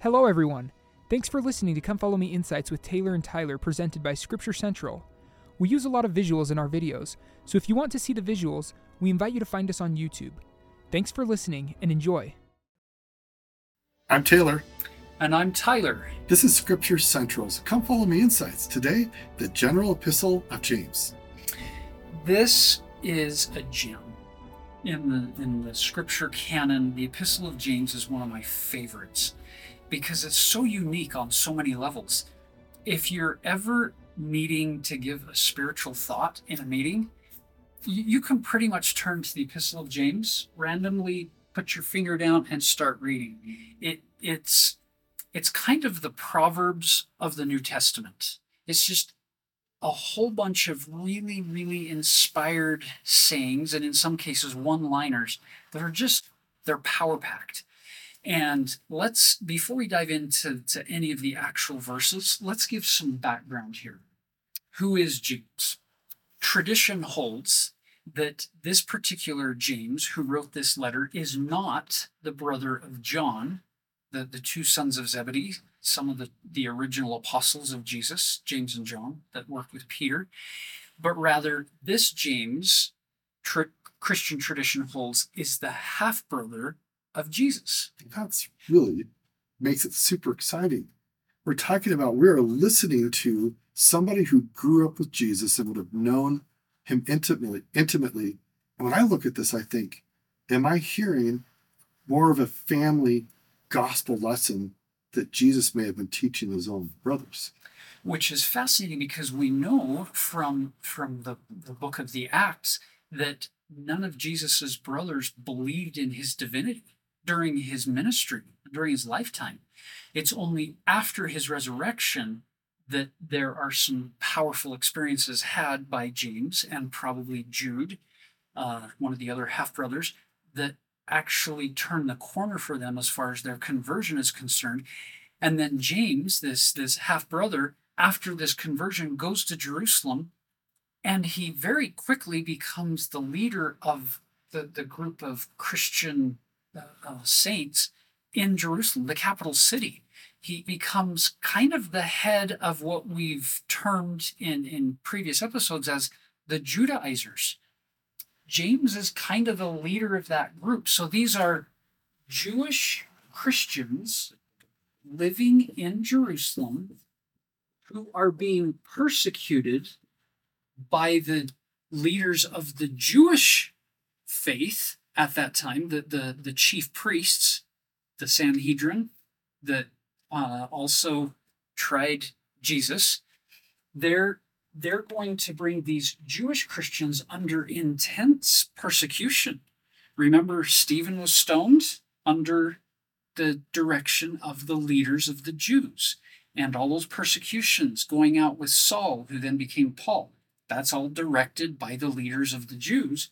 Hello, everyone. Thanks for listening to Come Follow Me Insights with Taylor and Tyler, presented by Scripture Central. We use a lot of visuals in our videos, so if you want to see the visuals, we invite you to find us on YouTube. Thanks for listening and enjoy. I'm Taylor. And I'm Tyler. This is Scripture Central's Come Follow Me Insights. Today, the General Epistle of James. This is a gem. In the, in the scripture canon, the Epistle of James is one of my favorites because it's so unique on so many levels. If you're ever needing to give a spiritual thought in a meeting, you, can pretty much turn to the Epistle of James, randomly put your finger down and start reading. It it's it's kind of the proverbs of the New Testament. It's just a whole bunch of really, really inspired sayings, and in some cases, one liners that are just, they're power packed. And let's, before we dive into to any of the actual verses, let's give some background here. Who is James? Tradition holds that this particular James, who wrote this letter, is not the brother of John, the, the two sons of Zebedee, some of the, the original apostles of Jesus, James and John, that worked with Peter, but rather this James, tr- Christian tradition holds, is the half brother of Jesus. That's really makes it super exciting. We're talking about, we're listening to somebody who grew up with Jesus and would have known him intimately, intimately. And when I look at this, I think, am I hearing more of a family gospel lesson that Jesus may have been teaching his own brothers. Which is fascinating because we know from from the, the book of the Acts that none of Jesus's brothers believed in his divinity during his ministry, during his lifetime. It's only after his resurrection that there are some powerful experiences had by James and probably Jude, uh, one of the other half brothers, that actually turn the corner for them as far as their conversion is concerned. And then James, this, this half brother, after this conversion, goes to Jerusalem and he very quickly becomes the leader of the, the group of Christian uh, uh, saints in Jerusalem, the capital city. He becomes kind of the head of what we've termed in, in previous episodes as the Judaizers. James is kind of the leader of that group. So these are Jewish Christians living in Jerusalem who are being persecuted by the leaders of the Jewish faith at that time, the, the, the chief priests, the Sanhedrin, that uh, also tried Jesus. They're they're going to bring these Jewish Christians under intense persecution. Remember, Stephen was stoned under the direction of the leaders of the Jews, and all those persecutions going out with Saul, who then became Paul. That's all directed by the leaders of the Jews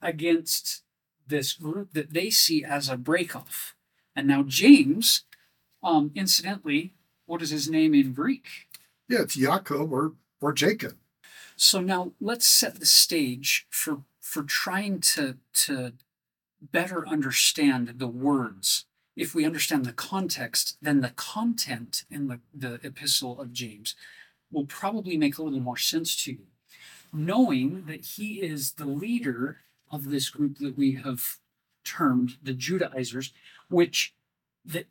against this group that they see as a breakoff. And now, James, um, incidentally, what is his name in Greek? Yeah, it's Jacob or or Jacob. So now let's set the stage for for trying to to better understand the words. If we understand the context, then the content in the, the epistle of James will probably make a little more sense to you. Knowing that he is the leader of this group that we have termed the Judaizers, which that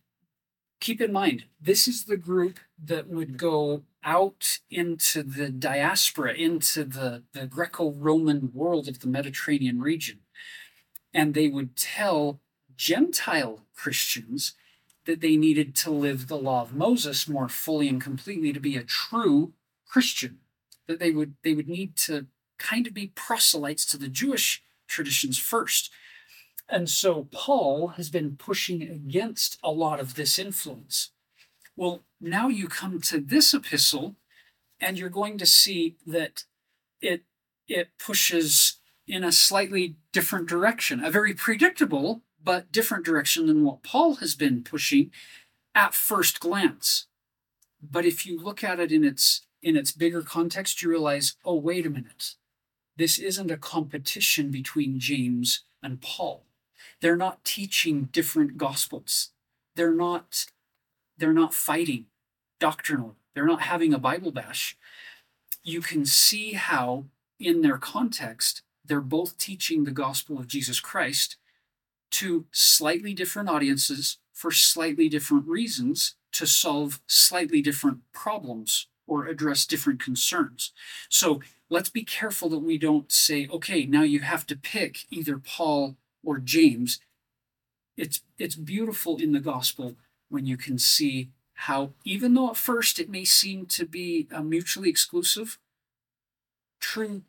keep in mind, this is the group that would go out into the diaspora, into the, the Greco Roman world of the Mediterranean region. And they would tell Gentile Christians that they needed to live the law of Moses more fully and completely to be a true Christian. That they would they would need to kind of be proselytes to the Jewish traditions first. And so Paul has been pushing against a lot of this influence. Well, now you come to this epistle and you're going to see that it it pushes in a slightly different direction, a very predictable but different direction than what Paul has been pushing at first glance. But if you look at it in its in its bigger context, you realize, oh, wait a minute. This isn't a competition between James and Paul. They're not teaching different gospels. They're not they're not fighting doctrinally. They're not having a Bible bash. You can see how, in their context, they're both teaching the gospel of Jesus Christ to slightly different audiences for slightly different reasons to solve slightly different problems or address different concerns. So let's be careful that we don't say, okay, now you have to pick either Paul or James. It's it's beautiful in the gospel when you can see how, even though at first it may seem to be uh, mutually exclusive, true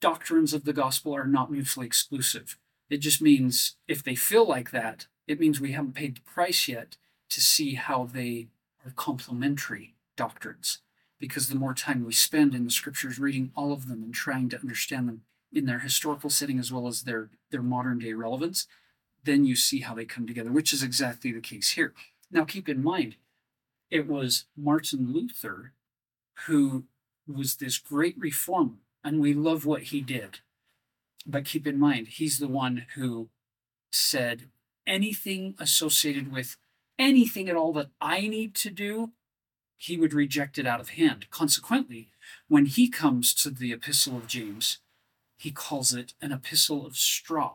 doctrines of the gospel are not mutually exclusive. It just means if they feel like that, it means we haven't paid the price yet to see how they are complementary doctrines. Because the more time we spend in the scriptures reading all of them and trying to understand them in their historical setting as well as their, their modern day relevance, then you see how they come together, which is exactly the case here. Now, keep in mind, it was Martin Luther who was this great reformer, and we love what he did. But keep in mind, he's the one who said anything associated with anything at all that I need to do, he would reject it out of hand. Consequently, when he comes to the Epistle of James, he calls it an epistle of straw.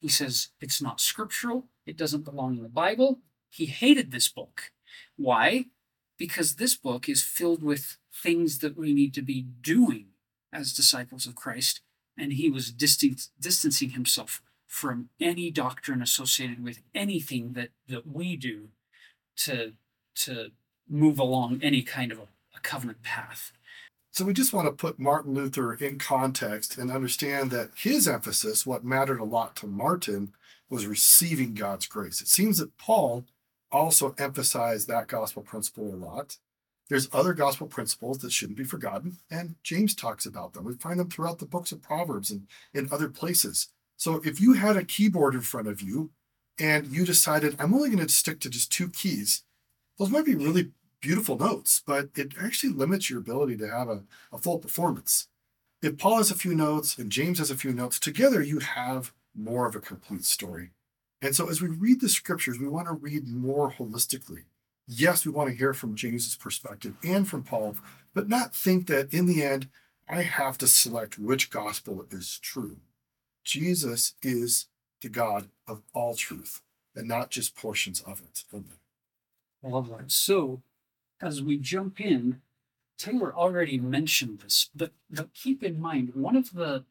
He says it's not scriptural, it doesn't belong in the Bible. He hated this book. Why? Because this book is filled with things that we need to be doing as disciples of Christ, and he was distan- distancing himself from any doctrine associated with anything that, that we do to, to move along any kind of a, a covenant path. So we just want to put Martin Luther in context and understand that his emphasis, what mattered a lot to Martin, was receiving God's grace. It seems that Paul also emphasized that gospel principle a lot. There's other gospel principles that shouldn't be forgotten, and James talks about them. We find them throughout the books of Proverbs and in other places. So if you had a keyboard in front of you and you decided, I'm only going to stick to just two keys, those might be really beautiful notes, but it actually limits your ability to have a, a full performance. If Paul has a few notes and James has a few notes, together you have more of a complete story. And so as we read the scriptures, we want to read more holistically. Yes, we want to hear from James's perspective and from Paul, but not think that in the end, I have to select which gospel is true. Jesus is the God of all truth and not just portions of it. Love that. So, as we jump in, Taylor already mentioned this, but, but keep in mind one of the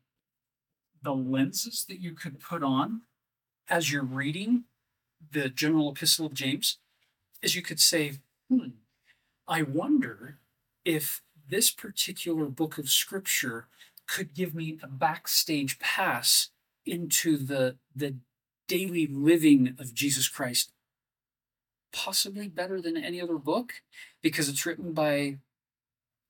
the lenses that you could put on as you're reading the general epistle of James is you could say, hmm, I wonder if this particular book of scripture could give me a backstage pass into the the daily living of Jesus Christ possibly better than any other book because it's written by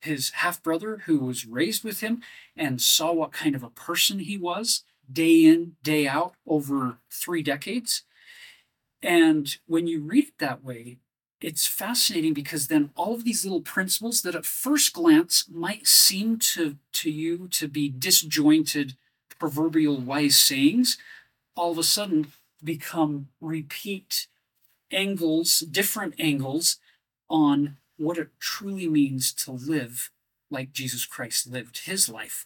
his half brother who was raised with him and saw what kind of a person he was day in day out over 3 decades. And when you read it that way it's fascinating because then all of these little principles that at first glance might seem to to you to be disjointed proverbial wise sayings all of a sudden become repeat angles different angles on what it truly means to live like Jesus Christ lived his life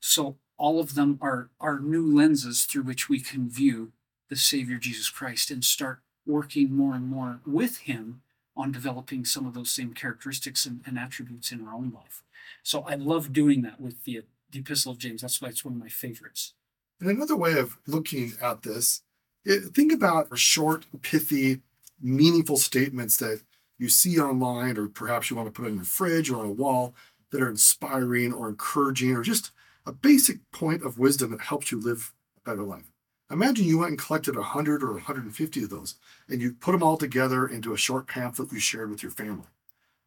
so all of them are are new lenses through which we can view the savior Jesus Christ and start working more and more with him on developing some of those same characteristics and, and, attributes in our own life. So I love doing that with the, the Epistle of James. That's why it's one of my favorites. And another way of looking at this, it, think about a short, pithy, meaningful statements that you see online, or perhaps you want to put on your fridge or on a wall that are inspiring or encouraging, or just a basic point of wisdom that helps you live a better life. Imagine you went and collected 100 or 150 of those and you put them all together into a short pamphlet you shared with your family.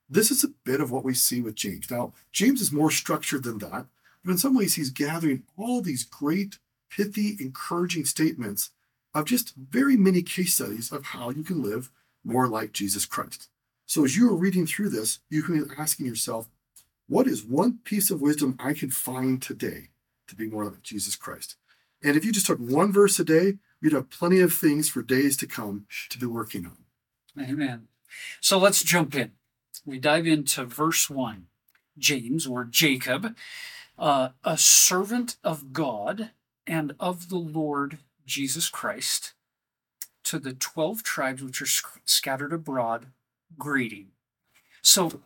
This is a bit of what we see with James. Now, James is more structured than that, but in some ways, he's gathering all these great, pithy, encouraging statements of just very many case studies of how you can live more like Jesus Christ. So, as you are reading through this, you can be asking yourself, what is one piece of wisdom I can find today to be more like Jesus Christ? And if you just took one verse a day, you'd have plenty of things for days to come to be working on. Amen. So let's jump in. We dive into verse 1. James, or Jacob, uh, a servant of God and of the Lord Jesus Christ, to the 12 tribes which are scattered abroad, greeting. So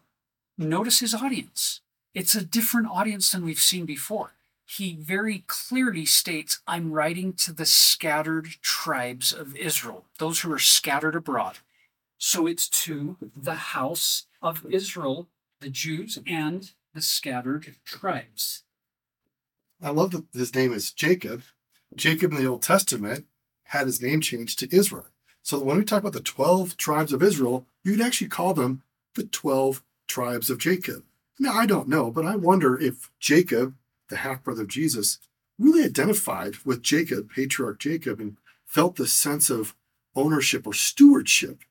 notice his audience. It's a different audience than we've seen before. He very clearly states, I'm writing to the scattered tribes of Israel, those who are scattered abroad. So it's to the house of Israel, the Jews, and the scattered tribes. I love that his name is Jacob. Jacob in the Old Testament had his name changed to Israel. So when we talk about the 12 tribes of Israel, you'd actually call them the 12 tribes of Jacob. Now, I don't know, but I wonder if Jacob, the half brother of Jesus, really identified with Jacob, patriarch Jacob, and felt the sense of ownership or stewardship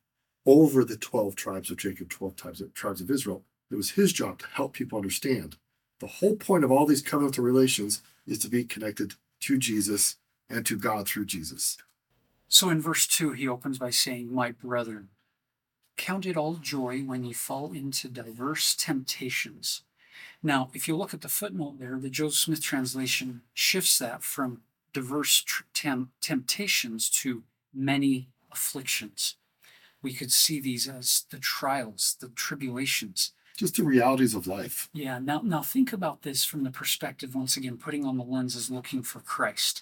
over the 12 tribes of Jacob, 12 tribes of, tribes of Israel. It was his job to help people understand. The whole point of all these covenantal relations is to be connected to Jesus and to God through Jesus. So in verse 2, he opens by saying, My brethren, count it all joy when ye fall into diverse temptations. Now, if you look at the footnote there, the Joseph Smith translation shifts that from diverse tem- temptations to many afflictions. We could see these as the trials, the tribulations. Just the realities of life. Yeah, now now think about this from the perspective once again putting on the lenses looking for Christ.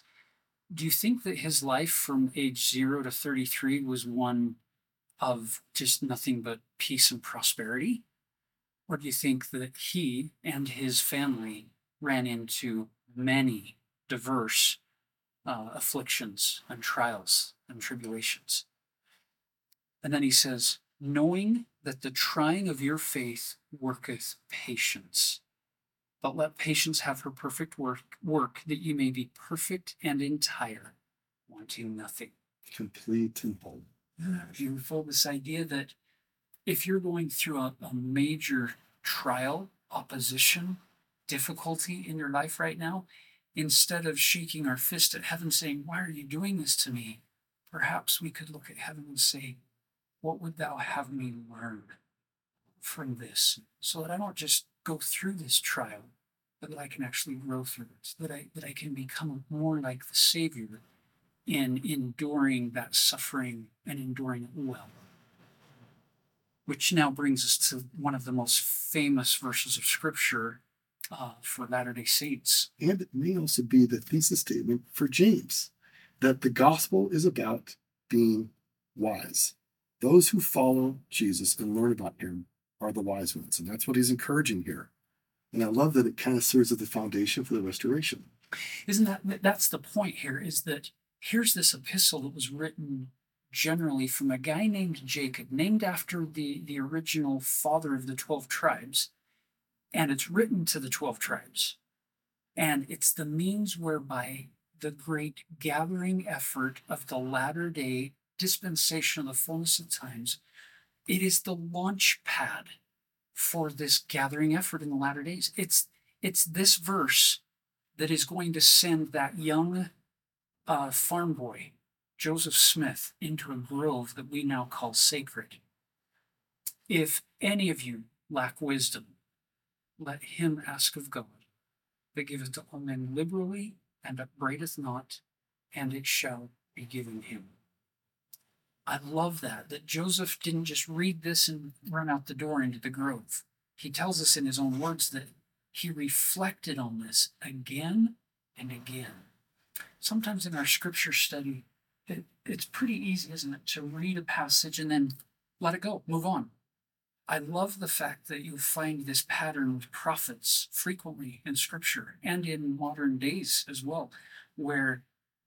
Do you think that his life from age 0 to 33 was one of just nothing but peace and prosperity? Or do you think that he and his family ran into many diverse uh, afflictions and trials and tribulations? And then he says, knowing that the trying of your faith worketh patience. But let patience have her perfect work, work that you may be perfect and entire, wanting nothing. Complete and whole. Beautiful. This idea that if you're going through a, a major trial, opposition, difficulty in your life right now, instead of shaking our fist at heaven saying, Why are you doing this to me? Perhaps we could look at heaven and say, What would thou have me learn from this? So that I don't just go through this trial, but that I can actually grow through it, that I that I can become more like the Savior in enduring that suffering and enduring it well. Which now brings us to one of the most famous verses of Scripture uh, for Latter day Saints. And it may also be the thesis statement for James that the gospel is about being wise. Those who follow Jesus and learn about him are the wise ones. And that's what he's encouraging here. And I love that it kind of serves as the foundation for the restoration. Isn't that that's the point here? Is that here's this epistle that was written generally from a guy named Jacob, named after the, the original father of the 12 tribes. And it's written to the 12 tribes. And it's the means whereby the great gathering effort of the latter day dispensation of the fullness of times, it is the launch pad for this gathering effort in the latter days. It's it's this verse that is going to send that young uh, farm boy, Joseph Smith, into a grove that we now call sacred. If any of you lack wisdom, let him ask of God, that giveth to all men liberally and upbraideth not, and it shall be given him. I love that, that Joseph didn't just read this and run out the door into the grove. He tells us in his own words that he reflected on this again and again. Sometimes in our scripture study, it, it's pretty easy, isn't it, to read a passage and then let it go, move on. I love the fact that you find this pattern with prophets frequently in scripture and in modern days as well, where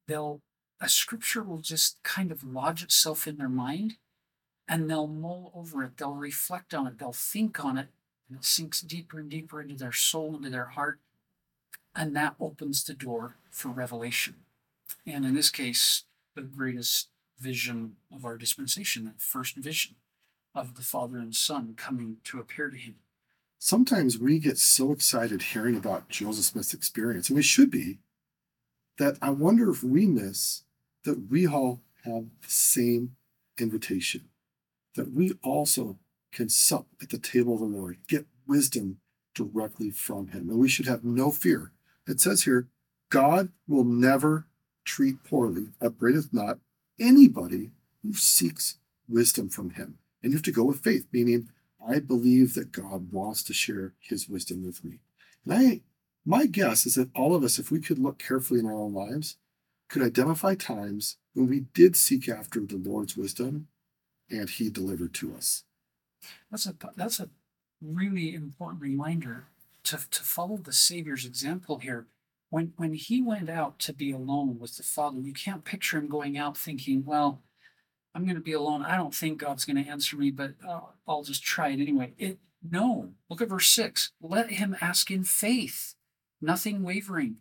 they'll a scripture will just kind of lodge itself in their mind and they'll mull over it, they'll reflect on it, they'll think on it, and it sinks deeper and deeper into their soul, into their heart, and that opens the door for revelation. And in this case, the greatest vision of our dispensation, that first vision of the Father and Son coming to appear to him. Sometimes we get so excited hearing about Joseph Smith's experience, and we should be, that I wonder if we miss that we all have the same invitation, that we also can sup at the table of the Lord, get wisdom directly from him. And we should have no fear. It says here, God will never treat poorly, upbraideth not anybody who seeks wisdom from him. And you have to go with faith, meaning I believe that God wants to share his wisdom with me. And I my guess is that all of us, if we could look carefully in our own lives, could identify times when we did seek after the Lord's wisdom and he delivered to us. That's a that's a really important reminder to, to follow the Savior's example here. When when he went out to be alone with the Father, you can't picture him going out thinking, well, I'm going to be alone. I don't think God's going to answer me, but uh, I'll just try it anyway. It no. Look at verse six. Let him ask in faith, nothing wavering.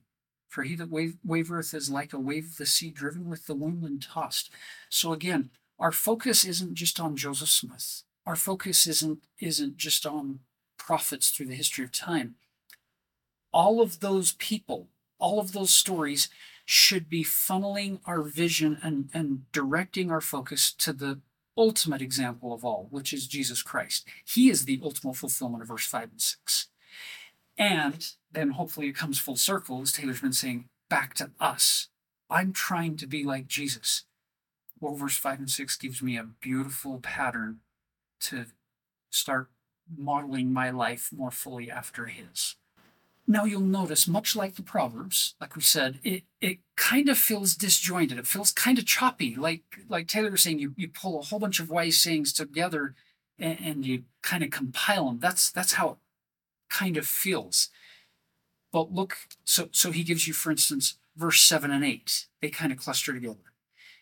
For he that wavereth is like a wave of the sea driven with the wind and tossed. So again, our focus isn't just on Joseph Smith. Our focus isn't isn't just on prophets through the history of time. All of those people, all of those stories should be funneling our vision and, and directing our focus to the ultimate example of all, which is Jesus Christ. He is the ultimate fulfillment of verse 5 and 6. And then hopefully it comes full circle, as Taylor's been saying, back to us. I'm trying to be like Jesus. Well, verse 5 and 6 gives me a beautiful pattern to start modeling my life more fully after his. Now you'll notice, much like the Proverbs, like we said, it, it kind of feels disjointed. It feels kind of choppy. Like like Taylor was saying, you, you pull a whole bunch of wise sayings together and, and you kind of compile them. That's that's how it kind of feels. But look, so so he gives you, for instance, verse seven and eight. They kind of cluster together.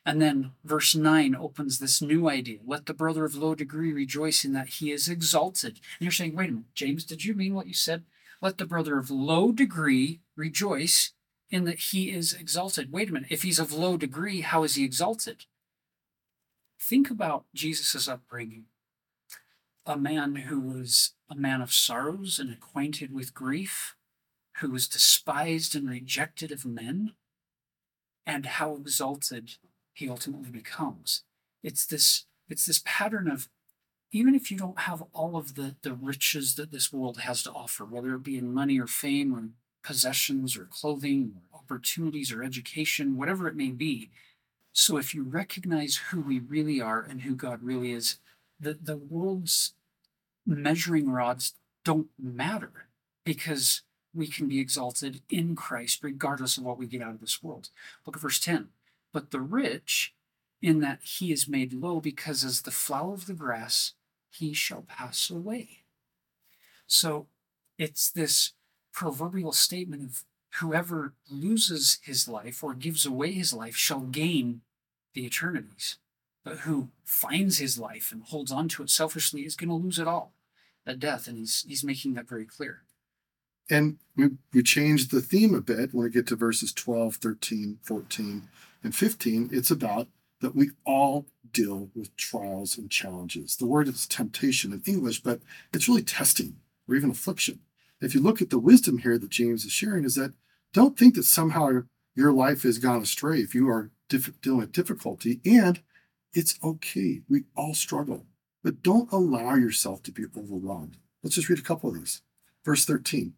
And then verse 9 opens this new idea. Let the brother of low degree rejoice in that he is exalted. And you're saying, wait a minute, James, did you mean what you said? Let the brother of low degree rejoice in that he is exalted. Wait a minute, if he's of low degree, how is he exalted? Think about Jesus' upbringing. A man who was a man of sorrows and acquainted with grief, who was despised and rejected of men, and how exalted he ultimately becomes. It's this it's this pattern of even if you don't have all of the the riches that this world has to offer, whether it be in money or fame or possessions or clothing or opportunities or education, whatever it may be. So if you recognize who we really are and who God really is, the, the world's measuring rods don't matter because we can be exalted in Christ regardless of what we get out of this world. Look at verse 10 but the rich, in that he is made low, because as the flower of the grass, he shall pass away. So it's this proverbial statement of whoever loses his life or gives away his life shall gain the eternities. But who finds his life and holds on to it selfishly is going to lose it all at death. And he's, he's making that very clear. And we, we changed the theme a bit when we get to verses 12, 13, 14, and 15. It's about that we all deal with trials and challenges. The word is temptation in English, but it's really testing or even affliction. If you look at the wisdom here that James is sharing, is that don't think that somehow your life has gone astray if you are diff- dealing with difficulty, and it's okay. We all struggle, but don't allow yourself to be overwhelmed. Let's just read a couple of these. Verse 13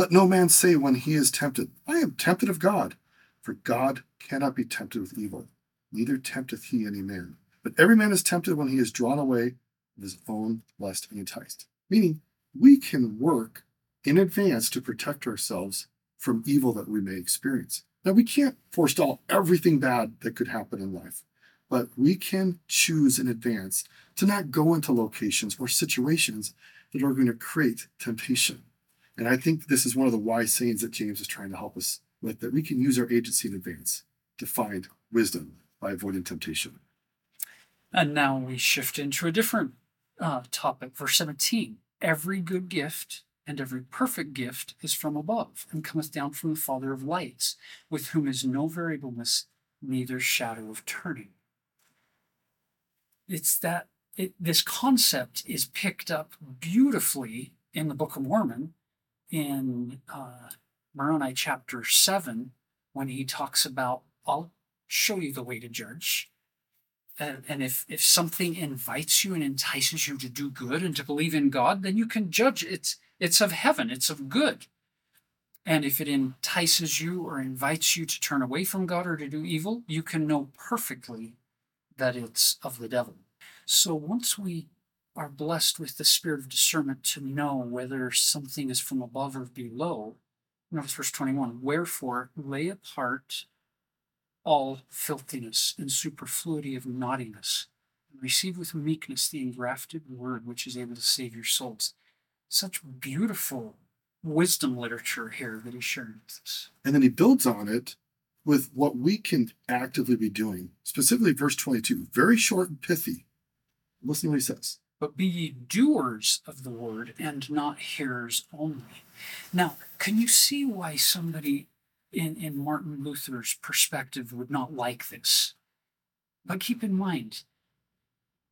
let no man say when he is tempted, I am tempted of God. For God cannot be tempted with evil, neither tempteth he any man. But every man is tempted when he is drawn away of his own lust and enticed. Meaning, we can work in advance to protect ourselves from evil that we may experience. Now, we can't forestall everything bad that could happen in life, but we can choose in advance to not go into locations or situations that are going to create temptation. And I think this is one of the wise sayings that James is trying to help us with that we can use our agency in advance to find wisdom by avoiding temptation. And now we shift into a different uh, topic, verse 17. Every good gift and every perfect gift is from above and cometh down from the Father of lights, with whom is no variableness, neither shadow of turning. It's that it, this concept is picked up beautifully in the Book of Mormon in uh, Moroni chapter 7 when he talks about, I'll show you the way to judge. And, and if, if something invites you and entices you to do good and to believe in God, then you can judge it's it's of heaven, it's of good. And if it entices you or invites you to turn away from God or to do evil, you can know perfectly that it's of the devil. So once we are blessed with the spirit of discernment to know whether something is from above or below, notice verse 21 Wherefore lay apart all filthiness and superfluity of naughtiness, and receive with meekness the engrafted word which is able to save your souls. Such beautiful wisdom literature here that he's sharing with us. And then he builds on it with what we can actively be doing. Specifically, verse 22, very short and pithy. Listen to what he says. But be ye doers of the word and not hearers only. Now, can you see why somebody in, in Martin Luther's perspective would not like this? But keep in mind,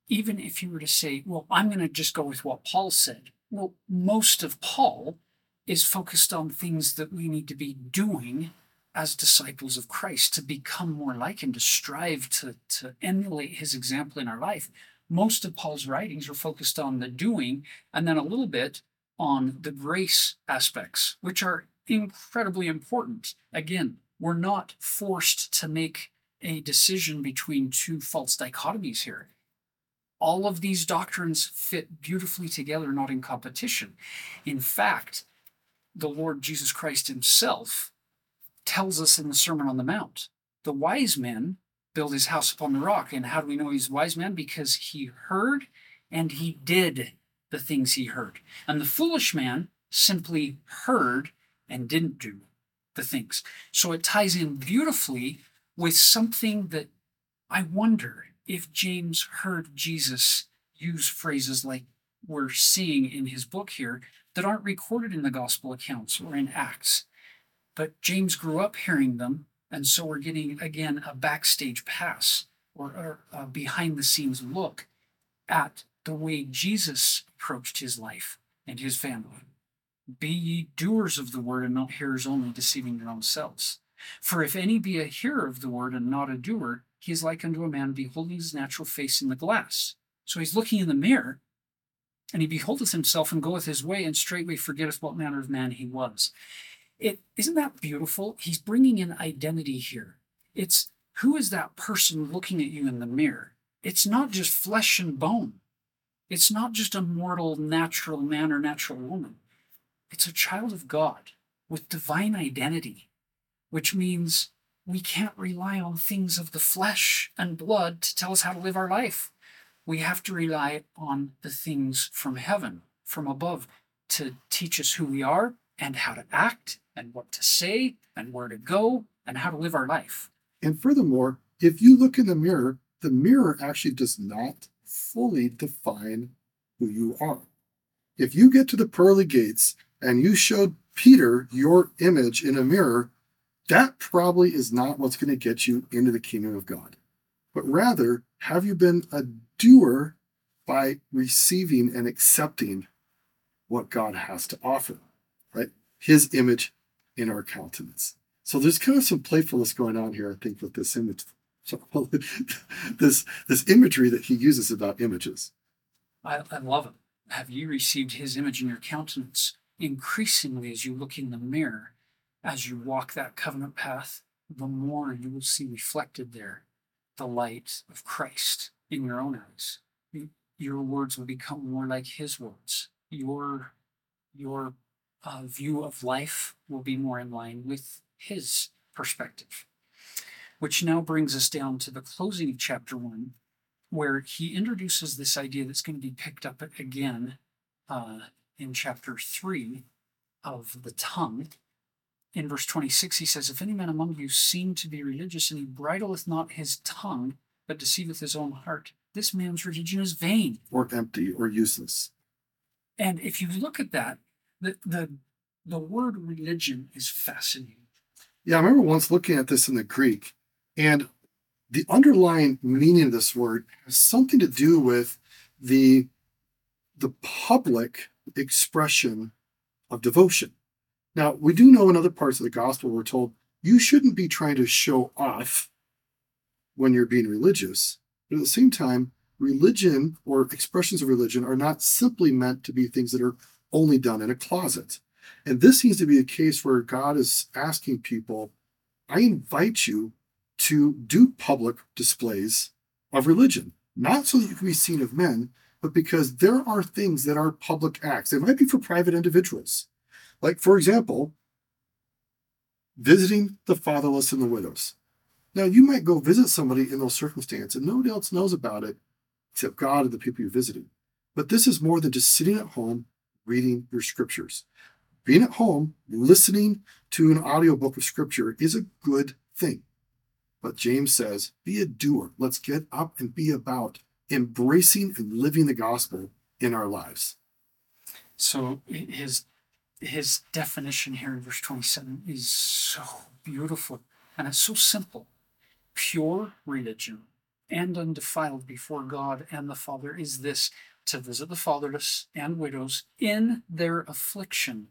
even if you were to say, well, I'm going to just go with what Paul said, well, most of Paul is focused on things that we need to be doing as disciples of Christ to become more like him, to strive to, to emulate his example in our life. Most of Paul's writings are focused on the doing and then a little bit on the grace aspects, which are incredibly important. Again, we're not forced to make a decision between two false dichotomies here. All of these doctrines fit beautifully together, not in competition. In fact, the Lord Jesus Christ himself tells us in the Sermon on the Mount. The wise men build his house upon the rock. And how do we know he's a wise man? Because he heard and he did the things he heard. And the foolish man simply heard and didn't do the things. So it ties in beautifully with something that I wonder if James heard Jesus use phrases like we're seeing in his book here that aren't recorded in the gospel accounts or in Acts. But James grew up hearing them, and so we're getting again a backstage pass or, or a behind the scenes look at the way Jesus approached his life and his family. Be ye doers of the word and not hearers only, deceiving your own selves. For if any be a hearer of the word and not a doer, he is like unto a man beholding his natural face in the glass. So he's looking in the mirror, and he beholdeth himself and goeth his way, and straightway forgetteth what manner of man he was. It isn't that beautiful? He's bringing in identity here. It's who is that person looking at you in the mirror? It's not just flesh and bone. It's not just a mortal, natural man or natural woman. It's a child of God with divine identity, which means we can't rely on things of the flesh and blood to tell us how to live our life we have to rely on the things from heaven, from above, to teach us who we are and how to act and what to say and where to go and how to live our life. And furthermore, if you look in the mirror, the mirror actually does not fully define who you are. If you get to the pearly gates and you showed Peter your image in a mirror, that probably is not what's going to get you into the kingdom of God. But rather, have you been a doer by receiving and accepting what God has to offer, right? His image in our countenance. So there's kind of some playfulness going on here, I think, with this image, this this imagery that he uses about images. I, I love it. Have you received his image in your countenance increasingly as you look in the mirror, as you walk that covenant path? The more you will see reflected there the light of Christ in your own eyes. Your words will become more like His words. Your your uh, view of life will be more in line with His perspective. Which now brings us down to the closing of chapter one, where he introduces this idea that's going to be picked up again uh, in chapter three of the tongue. In verse 26, he says, If any man among you seem to be religious, and he bridleth not his tongue, but deceiveth his own heart, this man's religion is vain. Or empty or useless. And if you look at that, the, the, the word religion is fascinating. Yeah, I remember once looking at this in the Greek, and the underlying meaning of this word has something to do with the, the public expression of devotion. Now, we do know in other parts of the gospel, we're told you shouldn't be trying to show off when you're being religious. But at the same time, religion or expressions of religion are not simply meant to be things that are only done in a closet. And this seems to be a case where God is asking people, I invite you to do public displays of religion, not so that you can be seen of men, but because there are things that are public acts. They might be for private individuals. Like, for example, visiting the fatherless and the widows. Now, you might go visit somebody in those circumstances, and nobody else knows about it except God and the people you're visiting. But this is more than just sitting at home reading your scriptures. Being at home, listening to an audiobook of scripture is a good thing. But James says, be a doer. Let's get up and be about embracing and living the gospel in our lives. So his his definition here in verse 27 is so beautiful and it's so simple. Pure religion and undefiled before God and the Father is this to visit the fatherless and widows in their affliction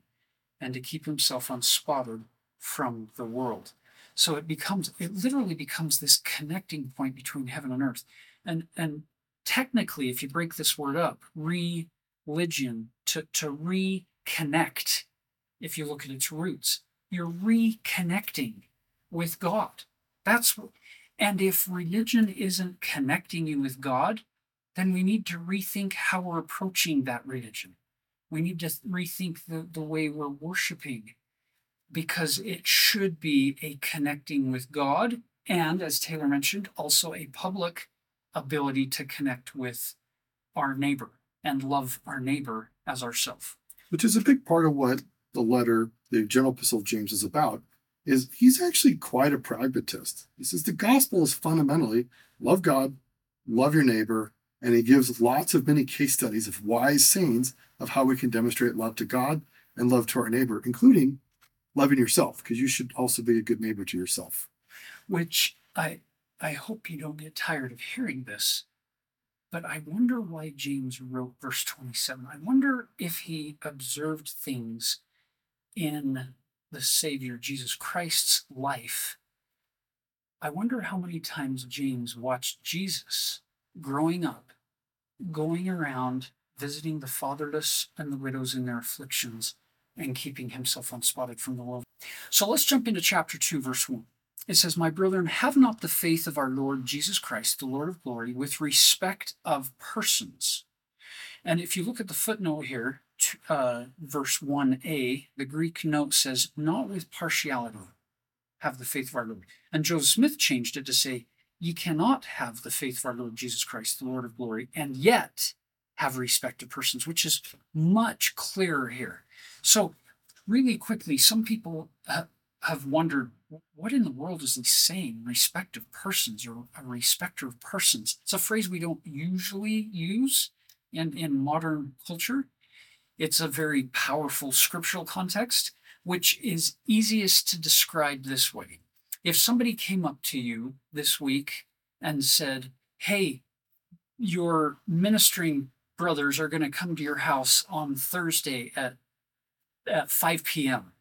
and to keep himself unspotted from the world. So it becomes, it literally becomes this connecting point between heaven and earth. And, and technically, if you break this word up, religion, to, to reconnect, if you look at its roots, you're reconnecting with God. That's what, and if religion isn't connecting you with God, then we need to rethink how we're approaching that religion. We need to rethink the, the way we're worshiping because it should be a connecting with God and, as Taylor mentioned, also a public ability to connect with our neighbor and love our neighbor as ourself. Which is a big part of what the letter, the general epistle of James is about, is he's actually quite a pragmatist. He says the gospel is fundamentally love God, love your neighbor, and he gives lots of many case studies of wise sayings of how we can demonstrate love to God and love to our neighbor, including loving yourself, because you should also be a good neighbor to yourself. Which I I hope you don't get tired of hearing this, but I wonder why James wrote verse 27. I wonder if he observed things in the Savior, Jesus Christ's life, I wonder how many times James watched Jesus growing up, going around, visiting the fatherless and the widows in their afflictions, and keeping himself unspotted from the world. So let's jump into chapter 2, verse 1. It says, My brethren, have not the faith of our Lord Jesus Christ, the Lord of glory, with respect of persons. And if you look at the footnote here, uh, verse 1a, the Greek note says, not with partiality have the faith of our Lord. And Joseph Smith changed it to say, ye cannot have the faith of our Lord Jesus Christ, the Lord of glory, and yet have respect to persons, which is much clearer here. So, really quickly, some people uh, have wondered what in the world is he saying? Respect of persons or a respecter of persons. It's a phrase we don't usually use in, in modern culture. It's a very powerful scriptural context, which is easiest to describe this way. If somebody came up to you this week and said, Hey, your ministering brothers are going to come to your house on Thursday at, at 5 p.m.,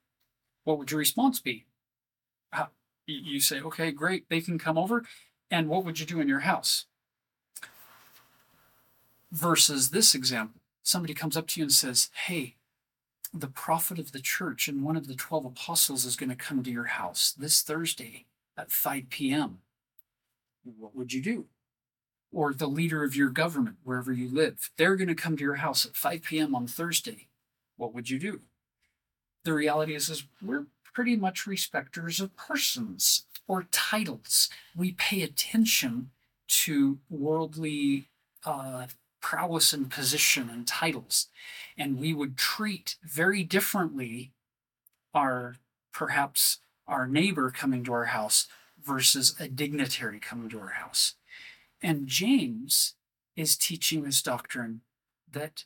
what would your response be? You say, Okay, great, they can come over. And what would you do in your house? Versus this example somebody comes up to you and says, Hey, the prophet of the church and one of the 12 apostles is going to come to your house this Thursday at 5 p.m., what would you do? Or the leader of your government, wherever you live, they're going to come to your house at 5 p.m. on Thursday. What would you do? The reality is, is we're pretty much respecters of persons or titles. We pay attention to worldly uh, prowess and position and titles. And we would treat very differently our, perhaps, our neighbor coming to our house versus a dignitary coming to our house. And James is teaching this doctrine that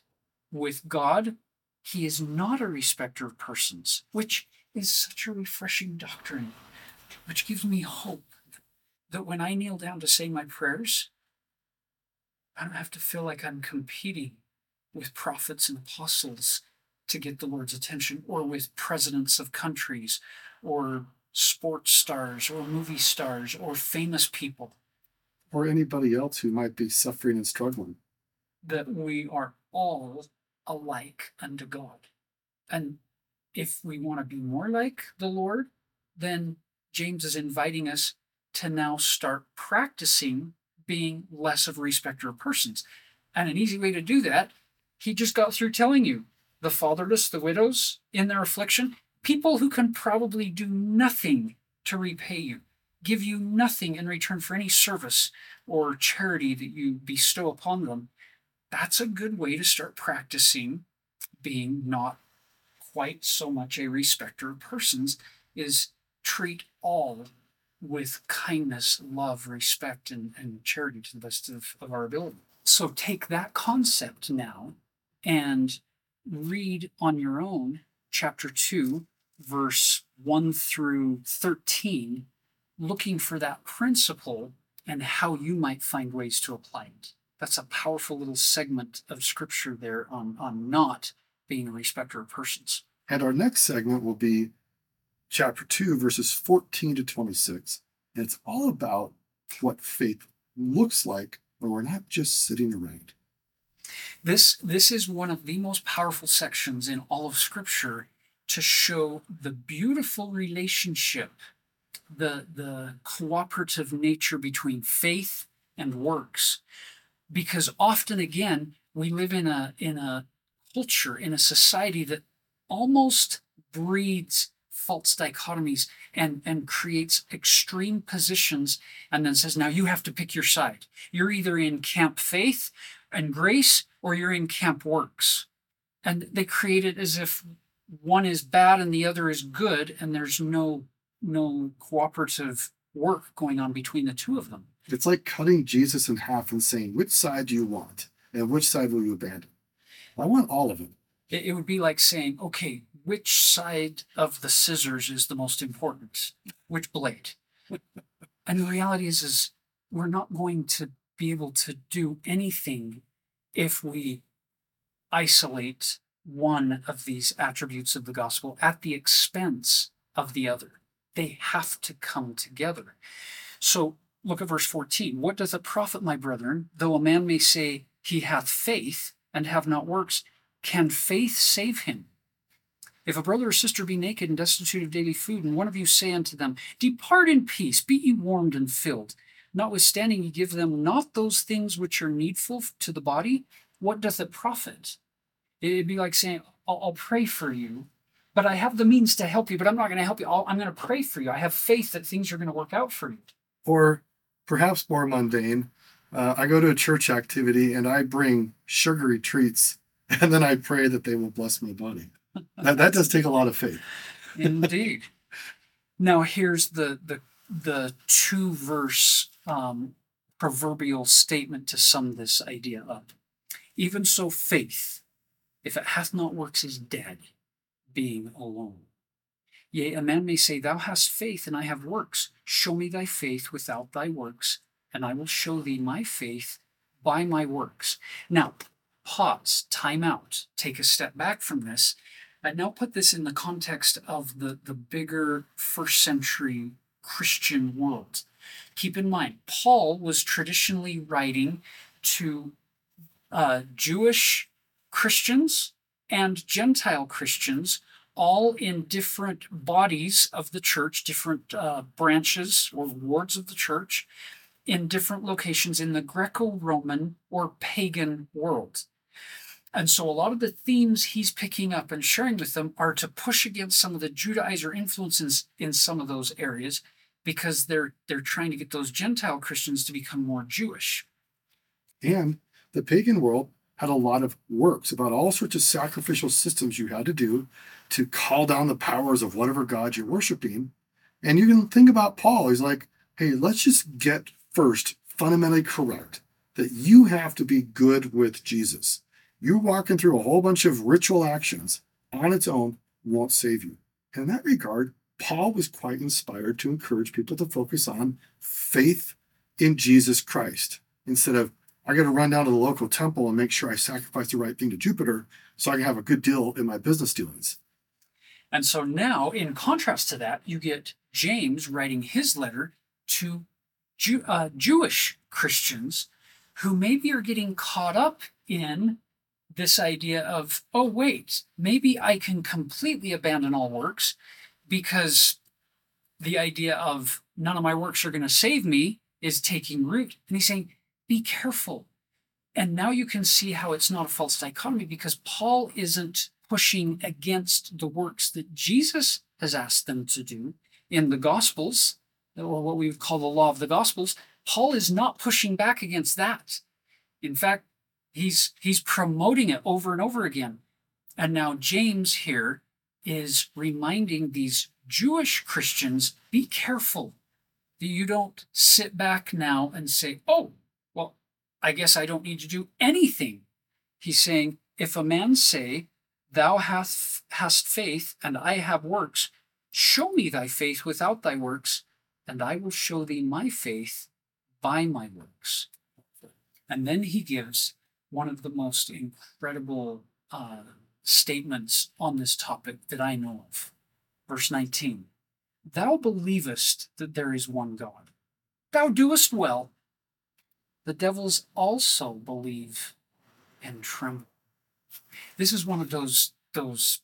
with God, he is not a respecter of persons, which is such a refreshing doctrine, which gives me hope that when I kneel down to say my prayers, I don't have to feel like I'm competing with prophets and apostles to get the Lord's attention, or with presidents of countries, or sports stars, or movie stars, or famous people. or anybody else who might be suffering and struggling. that we are all alike unto God. And if we want to be more like the Lord, then James is inviting us to now start practicing being less of a respecter of persons. And an easy way to do that, he just got through telling you the fatherless, the widows in their affliction, people who can probably do nothing to repay you, give you nothing in return for any service or charity that you bestow upon them that's a good way to start practicing being not quite so much a respecter of persons is treat all with kindness love respect and, and charity to the best of, of our ability so take that concept now and read on your own chapter 2 verse 1 through 13 looking for that principle and how you might find ways to apply it that's a powerful little segment of scripture there on, on not being a respecter of persons. And our next segment will be chapter 2, verses 14 to 26. And it's all about what faith looks like when we're not just sitting around. This, this is one of the most powerful sections in all of scripture to show the beautiful relationship, the, the cooperative nature between faith and works because often again we live in a in a culture in a society that almost breeds false dichotomies and and creates extreme positions and then says now you have to pick your side you're either in camp faith and grace or you're in camp works and they create it as if one is bad and the other is good and there's no no cooperative work going on between the two of them it's like cutting Jesus in half and saying, which side do you want? And which side will you abandon? I want all of it. It, it would be like saying, okay, which side of the scissors is the most important? Which blade? and the reality is, is we're not going to be able to do anything if we isolate one of these attributes of the gospel at the expense of the other. They have to come together. So Look at verse 14. What does it profit, my brethren, though a man may say he hath faith and have not works? Can faith save him? If a brother or sister be naked and destitute of daily food, and one of you say unto them, Depart in peace, be ye warmed and filled, notwithstanding ye give them not those things which are needful to the body, what doth it profit? It'd be like saying, I'll, I'll pray for you, but I have the means to help you, but I'm not going to help you. i am going to pray for you. I have faith that things are going to work out for you. Or perhaps more mundane. Uh, I go to a church activity and I bring sugary treats, and then I pray that they will bless my body. That, that does take a lot of faith. Indeed. Now here's the the the two verse um, proverbial statement to sum this idea up. Even so, faith, if it hath not works, is dead, being alone. Yea, a man may say, Thou hast faith, and I have works. Show me thy faith without thy works, and I will show thee my faith by my works. Now, pause, time out, take a step back from this, and now put this in the context of the, the bigger first century Christian world. Keep in mind, Paul was traditionally writing to uh, Jewish Christians and Gentile Christians all in different bodies of the church, different uh, branches or wards of the church, in different locations in the Greco Roman or pagan world. And so a lot of the themes he's picking up and sharing with them are to push against some of the Judaizer influences in some of those areas because they're they're trying to get those Gentile Christians to become more Jewish. And the pagan world had a lot of works about all sorts of sacrificial systems you had to do to call down the powers of whatever God you're worshiping. And you can think about Paul. He's like, hey, let's just get first fundamentally correct that you have to be good with Jesus. You walking through a whole bunch of ritual actions on its own won't save you. In that regard, Paul was quite inspired to encourage people to focus on faith in Jesus Christ instead of I got to run down to the local temple and make sure I sacrifice the right thing to Jupiter so I can have a good deal in my business dealings. And so now, in contrast to that, you get James writing his letter to Jew, uh, Jewish Christians who maybe are getting caught up in this idea of, oh, wait, maybe I can completely abandon all works because the idea of none of my works are going to save me is taking root. And he's saying, be careful. And now you can see how it's not a false dichotomy because Paul isn't pushing against the works that Jesus has asked them to do in the Gospels, or what we would call the law of the Gospels. Paul is not pushing back against that. In fact, he's he's promoting it over and over again. And now James here is reminding these Jewish Christians be careful that you don't sit back now and say, oh, well, I guess I don't need to do anything. He's saying, if a man say, Thou hast, hast faith, and I have works, show me thy faith without thy works, and I will show thee my faith by my works. And then he gives one of the most incredible uh, statements on this topic that I know of. Verse 19 Thou believest that there is one God. Thou doest well. The devils also believe and tremble. This is one of those those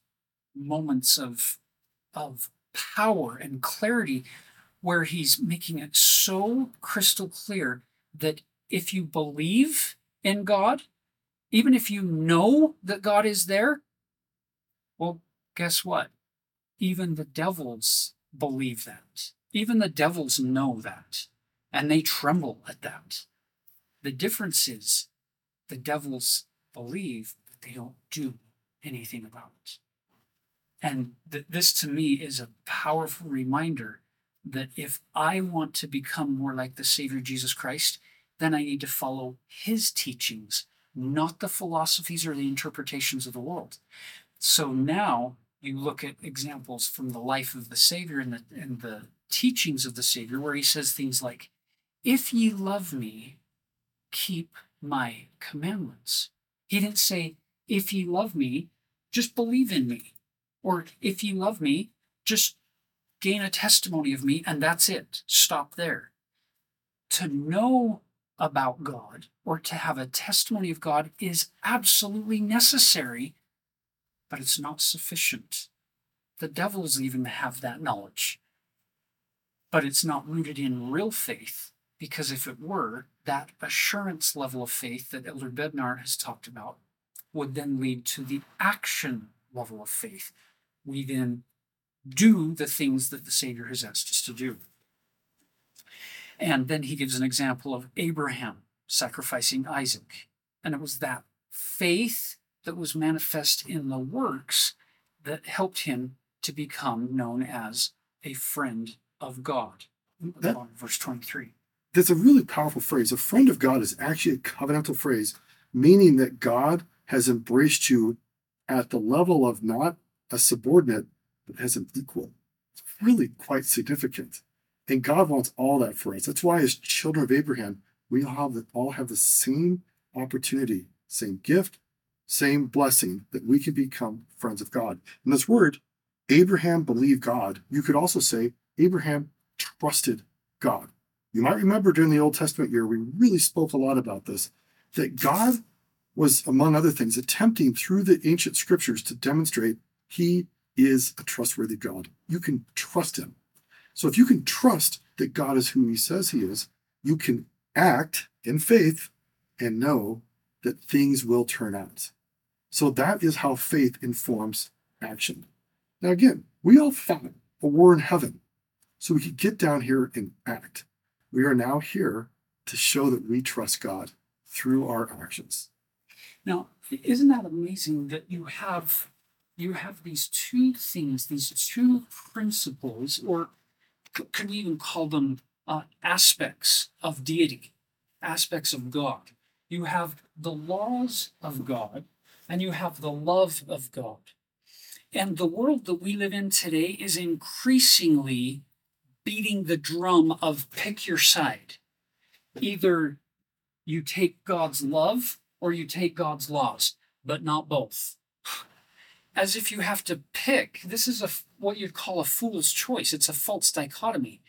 moments of of power and clarity where he's making it so crystal clear that if you believe in God, even if you know that God is there, well, guess what? even the devils believe that. Even the devils know that. And they tremble at that. The difference is the devils believe, but they don't do anything about it. And th- this to me is a powerful reminder that if I want to become more like the Savior Jesus Christ, then I need to follow his teachings, not the philosophies or the interpretations of the world. So now you look at examples from the life of the Savior and the, and the teachings of the Savior, where he says things like, If ye love me, keep my commandments. He didn't say, If ye love me, just believe in me. Or if ye love me, just gain a testimony of me, and that's it. Stop there. To know about God or to have a testimony of God is absolutely necessary but it's not sufficient. The devil devils even have that knowledge. But it's not rooted in real faith, because if it were, that assurance level of faith that Elder Bednar has talked about would then lead to the action level of faith. We then do the things that the Savior has asked us to do. And then he gives an example of Abraham sacrificing Isaac. And it was that faith that was manifest in the works that helped him to become known as a friend of God. That, verse 23. That's a really powerful phrase. A friend of God is actually a covenantal phrase, meaning that God has embraced you at the level of not a subordinate, but as an equal. It's really quite significant. And God wants all that for us. That's why, as children of Abraham, we all have the, all have the same opportunity, same gift, same blessing that we can become friends of God. In this word, Abraham believed God. You could also say Abraham trusted God. You might remember during the Old Testament year, we really spoke a lot about this, that God was, among other things, attempting through the ancient scriptures to demonstrate he is a trustworthy God. You can trust him. So if you can trust that God is who he says he is, you can act in faith and know that things will turn out. So that is how faith informs action. Now, again, we all fought a war in heaven so we could get down here and act. We are now here to show that we trust God through our actions. Now, isn't that amazing that you have you have these two things, these two principles, or could we even call them uh, aspects of deity, aspects of God? You have the laws of God, and you have the love of God. And the world that we live in today is increasingly beating the drum of pick your side. Either you take God's love or you take God's laws, but not both. As if you have to pick. This is a what you'd call a fool's choice. It's a false dichotomy.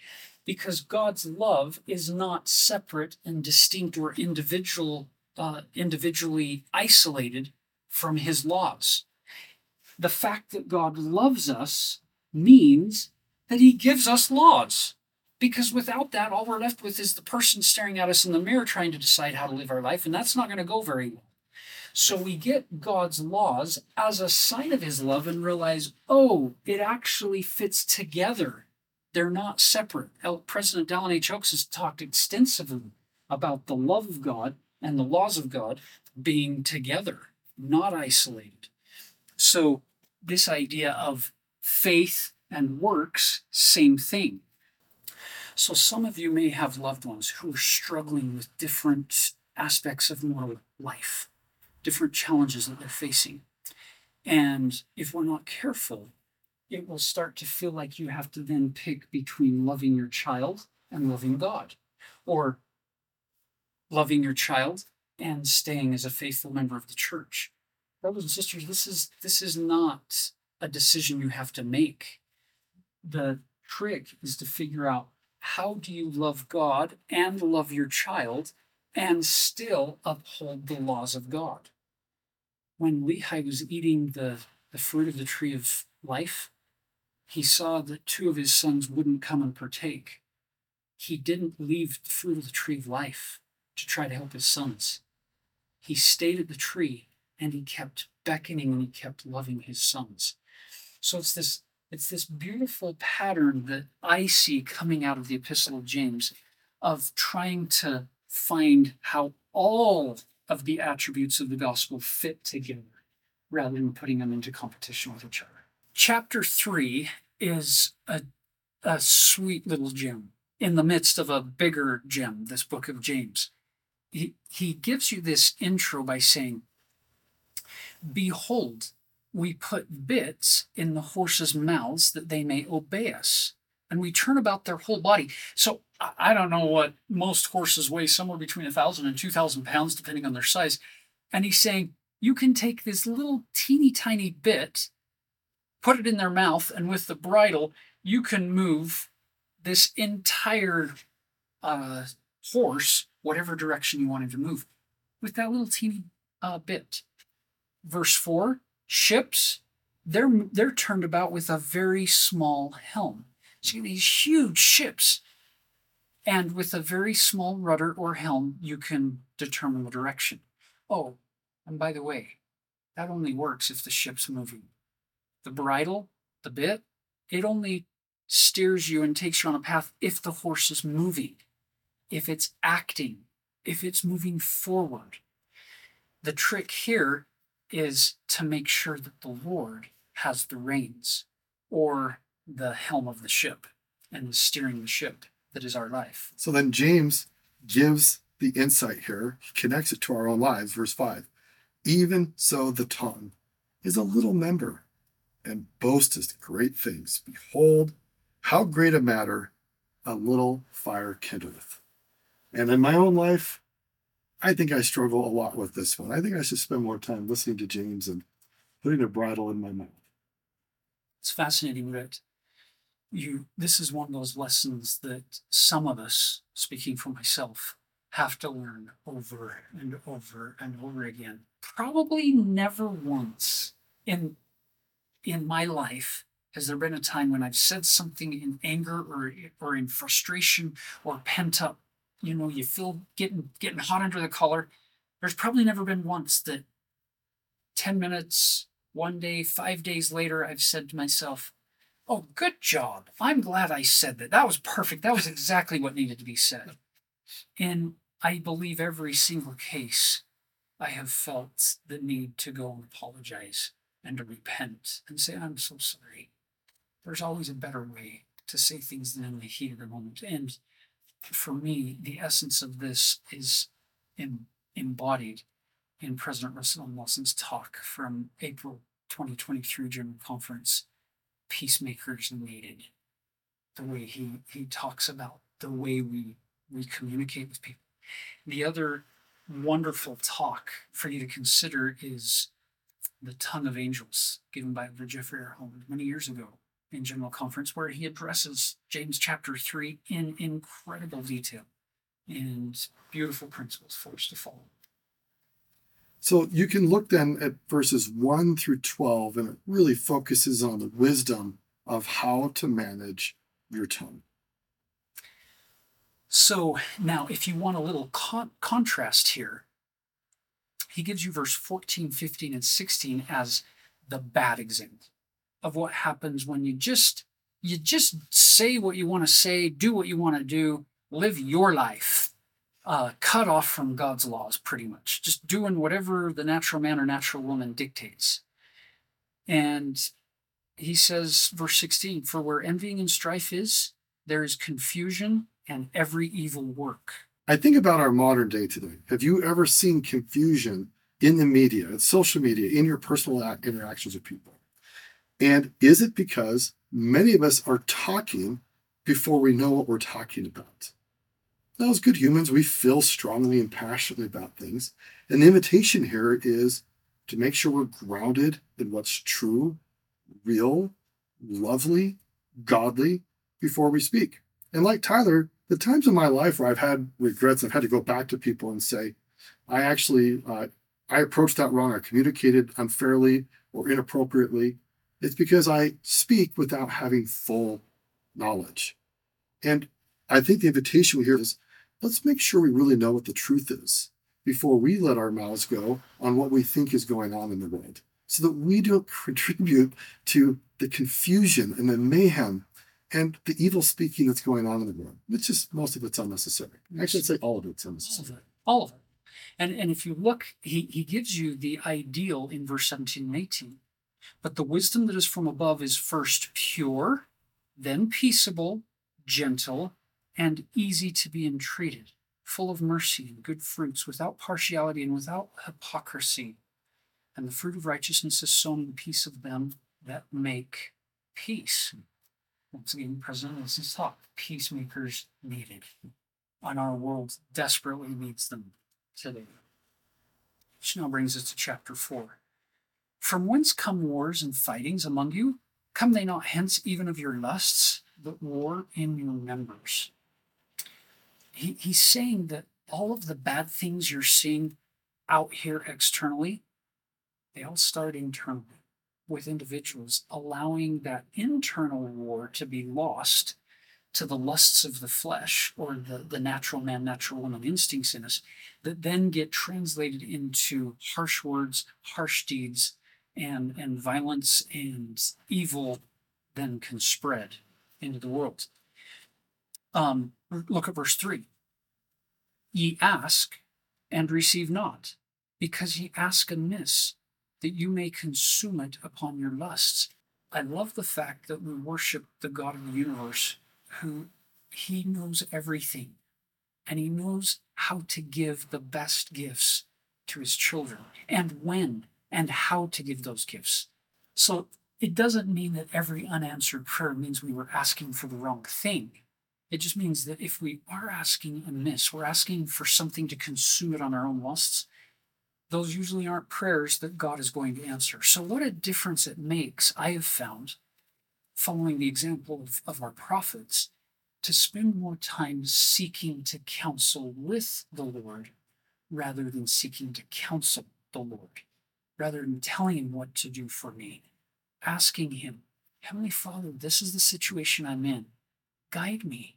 because God's love is not separate and distinct or individual, uh, individually isolated from His laws. The fact that God loves us means that He gives us laws. Because without that, all we're left with is the person staring at us in the mirror trying to decide how to live our life, and that's not going to go very well. So we get God's laws as a sign of his love and realize, oh, it actually fits together. They're not separate. President H. Oaks has talked extensively about the love of God and the laws of God being together, not isolated. So, this idea of faith and works, same thing. So, some of you may have loved ones who are struggling with different aspects of moral life different challenges that they're facing. And if we're not careful, it will start to feel like you have to then pick between loving your child and loving God, or loving your child and staying as a faithful member of the church. Brothers and sisters, this is this is not a decision you have to make. The trick is to figure out how do you love God and love your child and still uphold the laws of God. When Lehi was eating the, the fruit of the tree of life, he saw that two of his sons wouldn't come and partake. He didn't leave the fruit of the tree of life to try to help his sons. He stayed at the tree and he kept beckoning and he kept loving his sons. So it's this it's this beautiful pattern that I see coming out of the epistle of James of trying to find how all of the attributes of the gospel fit together rather than putting them into competition with each other. Chapter 3 is a, a sweet little gem in the midst of a bigger gem, this book of James. He, he gives you this intro by saying, Behold, we put bits in the horses' mouths that they may obey us and we turn about their whole body. So I don't know what most horses weigh, somewhere between a thousand and two thousand pounds, depending on their size. And he's saying you can take this little teeny tiny bit, put it in their mouth, and with the bridle, you can move this entire uh, horse, whatever direction you wanted to move, with that little teeny uh, bit. Verse four: ships, they're they're turned about with a very small helm. See these huge ships. And with a very small rudder or helm, you can determine the direction. Oh, and by the way, that only works if the ship's moving. The bridle, the bit, it only steers you and takes you on a path if the horse is moving, if it's acting, if it's moving forward. The trick here is to make sure that the Lord has the reins or the helm of the ship and steering the ship that is our life. So then James gives the insight here, he connects it to our own lives. Verse 5 Even so, the tongue is a little member and boasteth great things. Behold, how great a matter a little fire kindleth. And in my own life, I think I struggle a lot with this one. I think I should spend more time listening to James and putting a bridle in my mouth. It's fascinating, Rick you this is one of those lessons that some of us speaking for myself have to learn over and over and over again. Probably never once in in my life has there been a time when i've said something in anger or or in frustration or pent up. You know you feel getting getting hot under the collar. There's probably never been once that 10 minutes one day 5 days later i've said to myself Oh, good job. I'm glad I said that. That was perfect. That was exactly what needed to be said. In, I believe, every single case, I have felt the need to go and apologize and to repent and say, I'm so sorry. There's always a better way to say things than in the heat of the moment. And for me, the essence of this is in, embodied in President Russell M. Nelson's talk from April 2023 General Conference peacemakers needed. The way he, he talks about the way we, we communicate with people. The other wonderful talk for you to consider is The Tongue of Angels, given by Jeffrey. Holland many years ago. in General Conference, where he addresses James chapter 3 in incredible detail and beautiful principles for us to follow. So you can look then at verses 1 through 12, and it really focuses on the wisdom of how to manage your tongue. So now, if you want a little con- contrast here, he gives you verse 14, 15, and 16 as the bad example of what happens when you just you just say what you want to say, do what you want to do, live your life, uh, cut off from God's laws, pretty much, just doing whatever the natural man or natural woman dictates. And he says, verse 16, for where envying and strife is, there is confusion and every evil work. I think about our modern day today. Have you ever seen confusion in the media, social media, in your personal interactions with people? And is it because many of us are talking before we know what we're talking about? Now, as good humans, we feel strongly and passionately about things. And the invitation here is to make sure we're grounded in what's true, real, lovely, godly before we speak. And like Tyler, the times in my life where I've had regrets, I've had to go back to people and say, I actually, uh, I approached that wrong. I communicated unfairly or inappropriately. It's because I speak without having full knowledge. And I think the invitation here is let's make sure we really know what the truth is before we let our mouths go on what we think is going on in the world so that we don't contribute to the confusion and the mayhem and the evil speaking that's going on in the world. It's just most of it's unnecessary. Actually, I'd say all of it's unnecessary. All of it. All of it. And, and if you look, he, he gives you the ideal in verse 17 and 18 but the wisdom that is from above is first pure, then peaceable, gentle, and easy to be entreated, full of mercy and good fruits, without partiality and without hypocrisy. And the fruit of righteousness is sown in the peace of them that make peace. Once again, President Nelson's talk peacemakers needed. And our world desperately needs them today. Which now brings us to chapter 4. From whence come wars and fightings among you? Come they not hence even of your lusts, but war in your members? He, he's saying that all of the bad things you're seeing out here externally, they all start internally with individuals allowing that internal war to be lost to the lusts of the flesh or the, the natural man, natural woman instincts in us that then get translated into harsh words, harsh deeds, and, and violence and evil then can spread into the world. Um, look at verse 3. Ye ask and receive not, because ye ask amiss, that you may consume it upon your lusts. I love the fact that we worship the God of the universe who he knows everything and he knows how to give the best gifts to his children and when and how to give those gifts. So it doesn't mean that every unanswered prayer means we were asking for the wrong thing. It just means that if we are asking amiss, we're asking for something to consume it on our own lusts, those usually aren't prayers that God is going to answer. So, what a difference it makes, I have found, following the example of, of our prophets, to spend more time seeking to counsel with the Lord rather than seeking to counsel the Lord rather than telling him what to do for me, asking him, Heavenly Father, this is the situation I'm in. Guide me.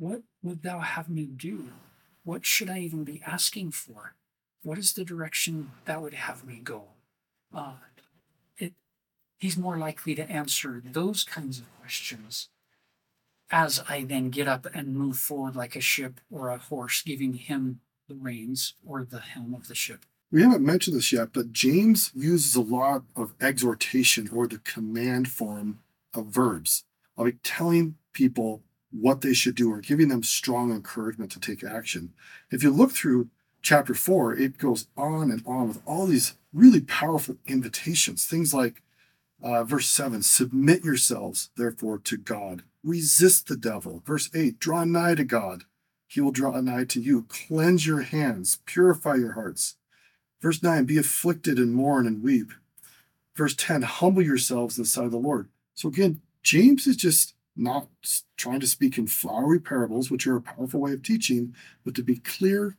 What would thou have me do? What should I even be asking for? What is the direction thou would have me go? Uh, it, he's more likely to answer those kinds of questions as I then get up and move forward like a ship or a horse, giving him the reins or the helm of the ship we haven't mentioned this yet, but James uses a lot of exhortation or the command form of verbs, like telling people what they should do or giving them strong encouragement to take action. If you look through chapter four, it goes on and on with all these really powerful invitations. Things like uh, verse seven, submit yourselves, therefore, to God. Resist the devil. Verse eight, draw nigh to God. He will draw nigh to you. Cleanse your hands, purify your hearts Verse 9, be afflicted and mourn and weep. Verse 10, humble yourselves in the sight of the Lord. So again, James is just not trying to speak in flowery parables, which are a powerful way of teaching, but to be clear,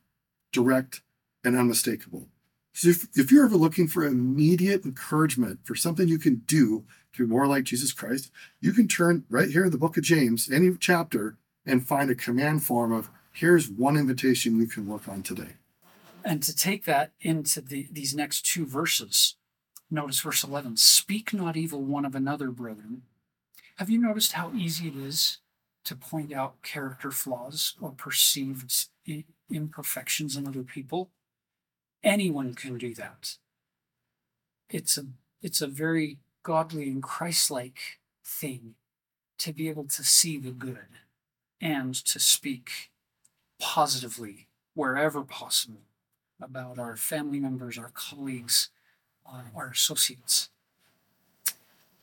direct, and unmistakable. So if, if you're ever looking for immediate encouragement for something you can do to be more like Jesus Christ, you can turn right here in the book of James, any chapter, and find a command form of here's one invitation you can work on today. And to take that into the, these next two verses, notice verse 11 Speak not evil one of another, brethren. Have you noticed how easy it is to point out character flaws or perceived imperfections in other people? Anyone can do that. It's a, it's a very godly and Christ-like thing to be able to see the good and to speak positively wherever possible about our family members, our colleagues, uh, our associates.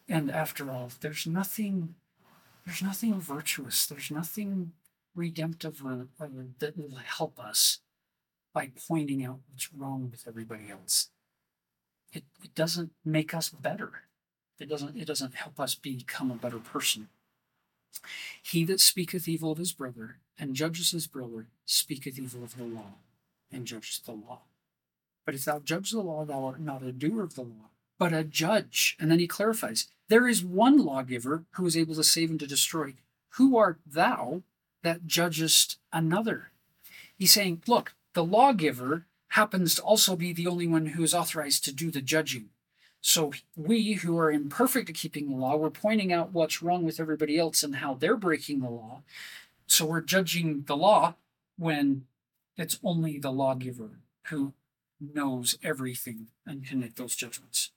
And after all, there's nothing, there's nothing virtuous. There's nothing redemptive that will help us by pointing out what's wrong with everybody else. It, it doesn't make us better. It doesn't, it doesn't help us become a better person. He that speaketh evil of his brother and judges his brother speaketh evil of the law and judges the law. But if thou judge the law, thou art not a doer of the law, but a judge. And then he clarifies there is one lawgiver who is able to save and to destroy. Who art thou that judgest another? He's saying, look, the lawgiver happens to also be the only one who is authorized to do the judging. So we who are imperfect at keeping the law, we're pointing out what's wrong with everybody else and how they're breaking the law. So we're judging the law when it's only the lawgiver who knows everything and can make those judgments.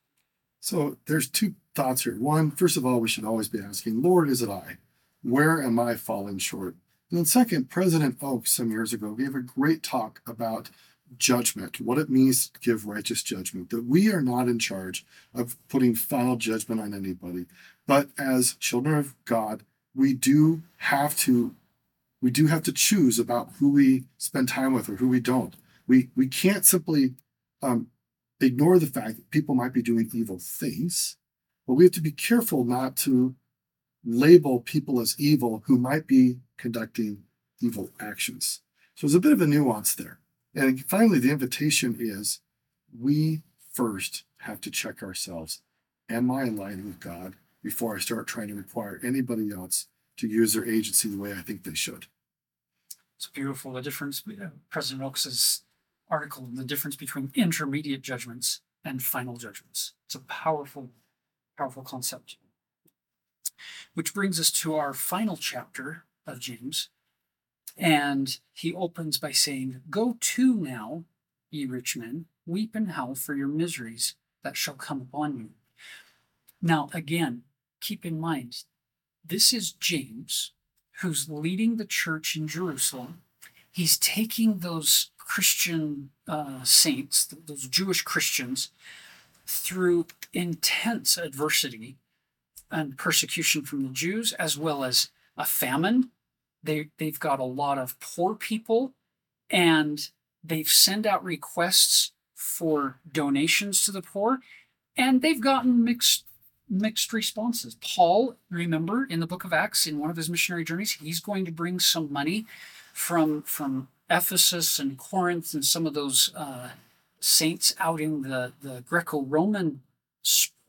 So there's two thoughts here. One, first of all, we should always be asking, Lord, is it I? Where am I falling short? And then second, President Oaks some years ago gave a great talk about judgment, what it means to give righteous judgment, that we are not in charge of putting final judgment on anybody. But as children of God, we do have to we do have to choose about who we spend time with or who we don't. We we can't simply um, ignore the fact that people might be doing evil things, but we have to be careful not to label people as evil who might be conducting evil actions. So there's a bit of a nuance there. And finally, the invitation is we first have to check ourselves. Am I in line with God before I start trying to require anybody else to use their agency the way I think they should? It's beautiful. The difference, uh, President Oaks's article, on the difference between intermediate judgments and final judgments. It's a powerful, powerful concept. Which brings us to our final chapter of James, and he opens by saying, Go to now, ye rich men, weep and howl for your miseries that shall come upon you. Now, again, keep in mind, this is James who's leading the church in Jerusalem. He's taking those Christian uh, saints, those Jewish Christians, through intense adversity and persecution from the Jews, as well as a famine they they've got a lot of poor people, and they've sent out requests for donations to the poor, and they've gotten mixed mixed responses. Paul, remember in the book of Acts, in one of his missionary journeys, he's going to bring some money from from Ephesus and Corinth and some of those uh, saints out in the the Greco-Roman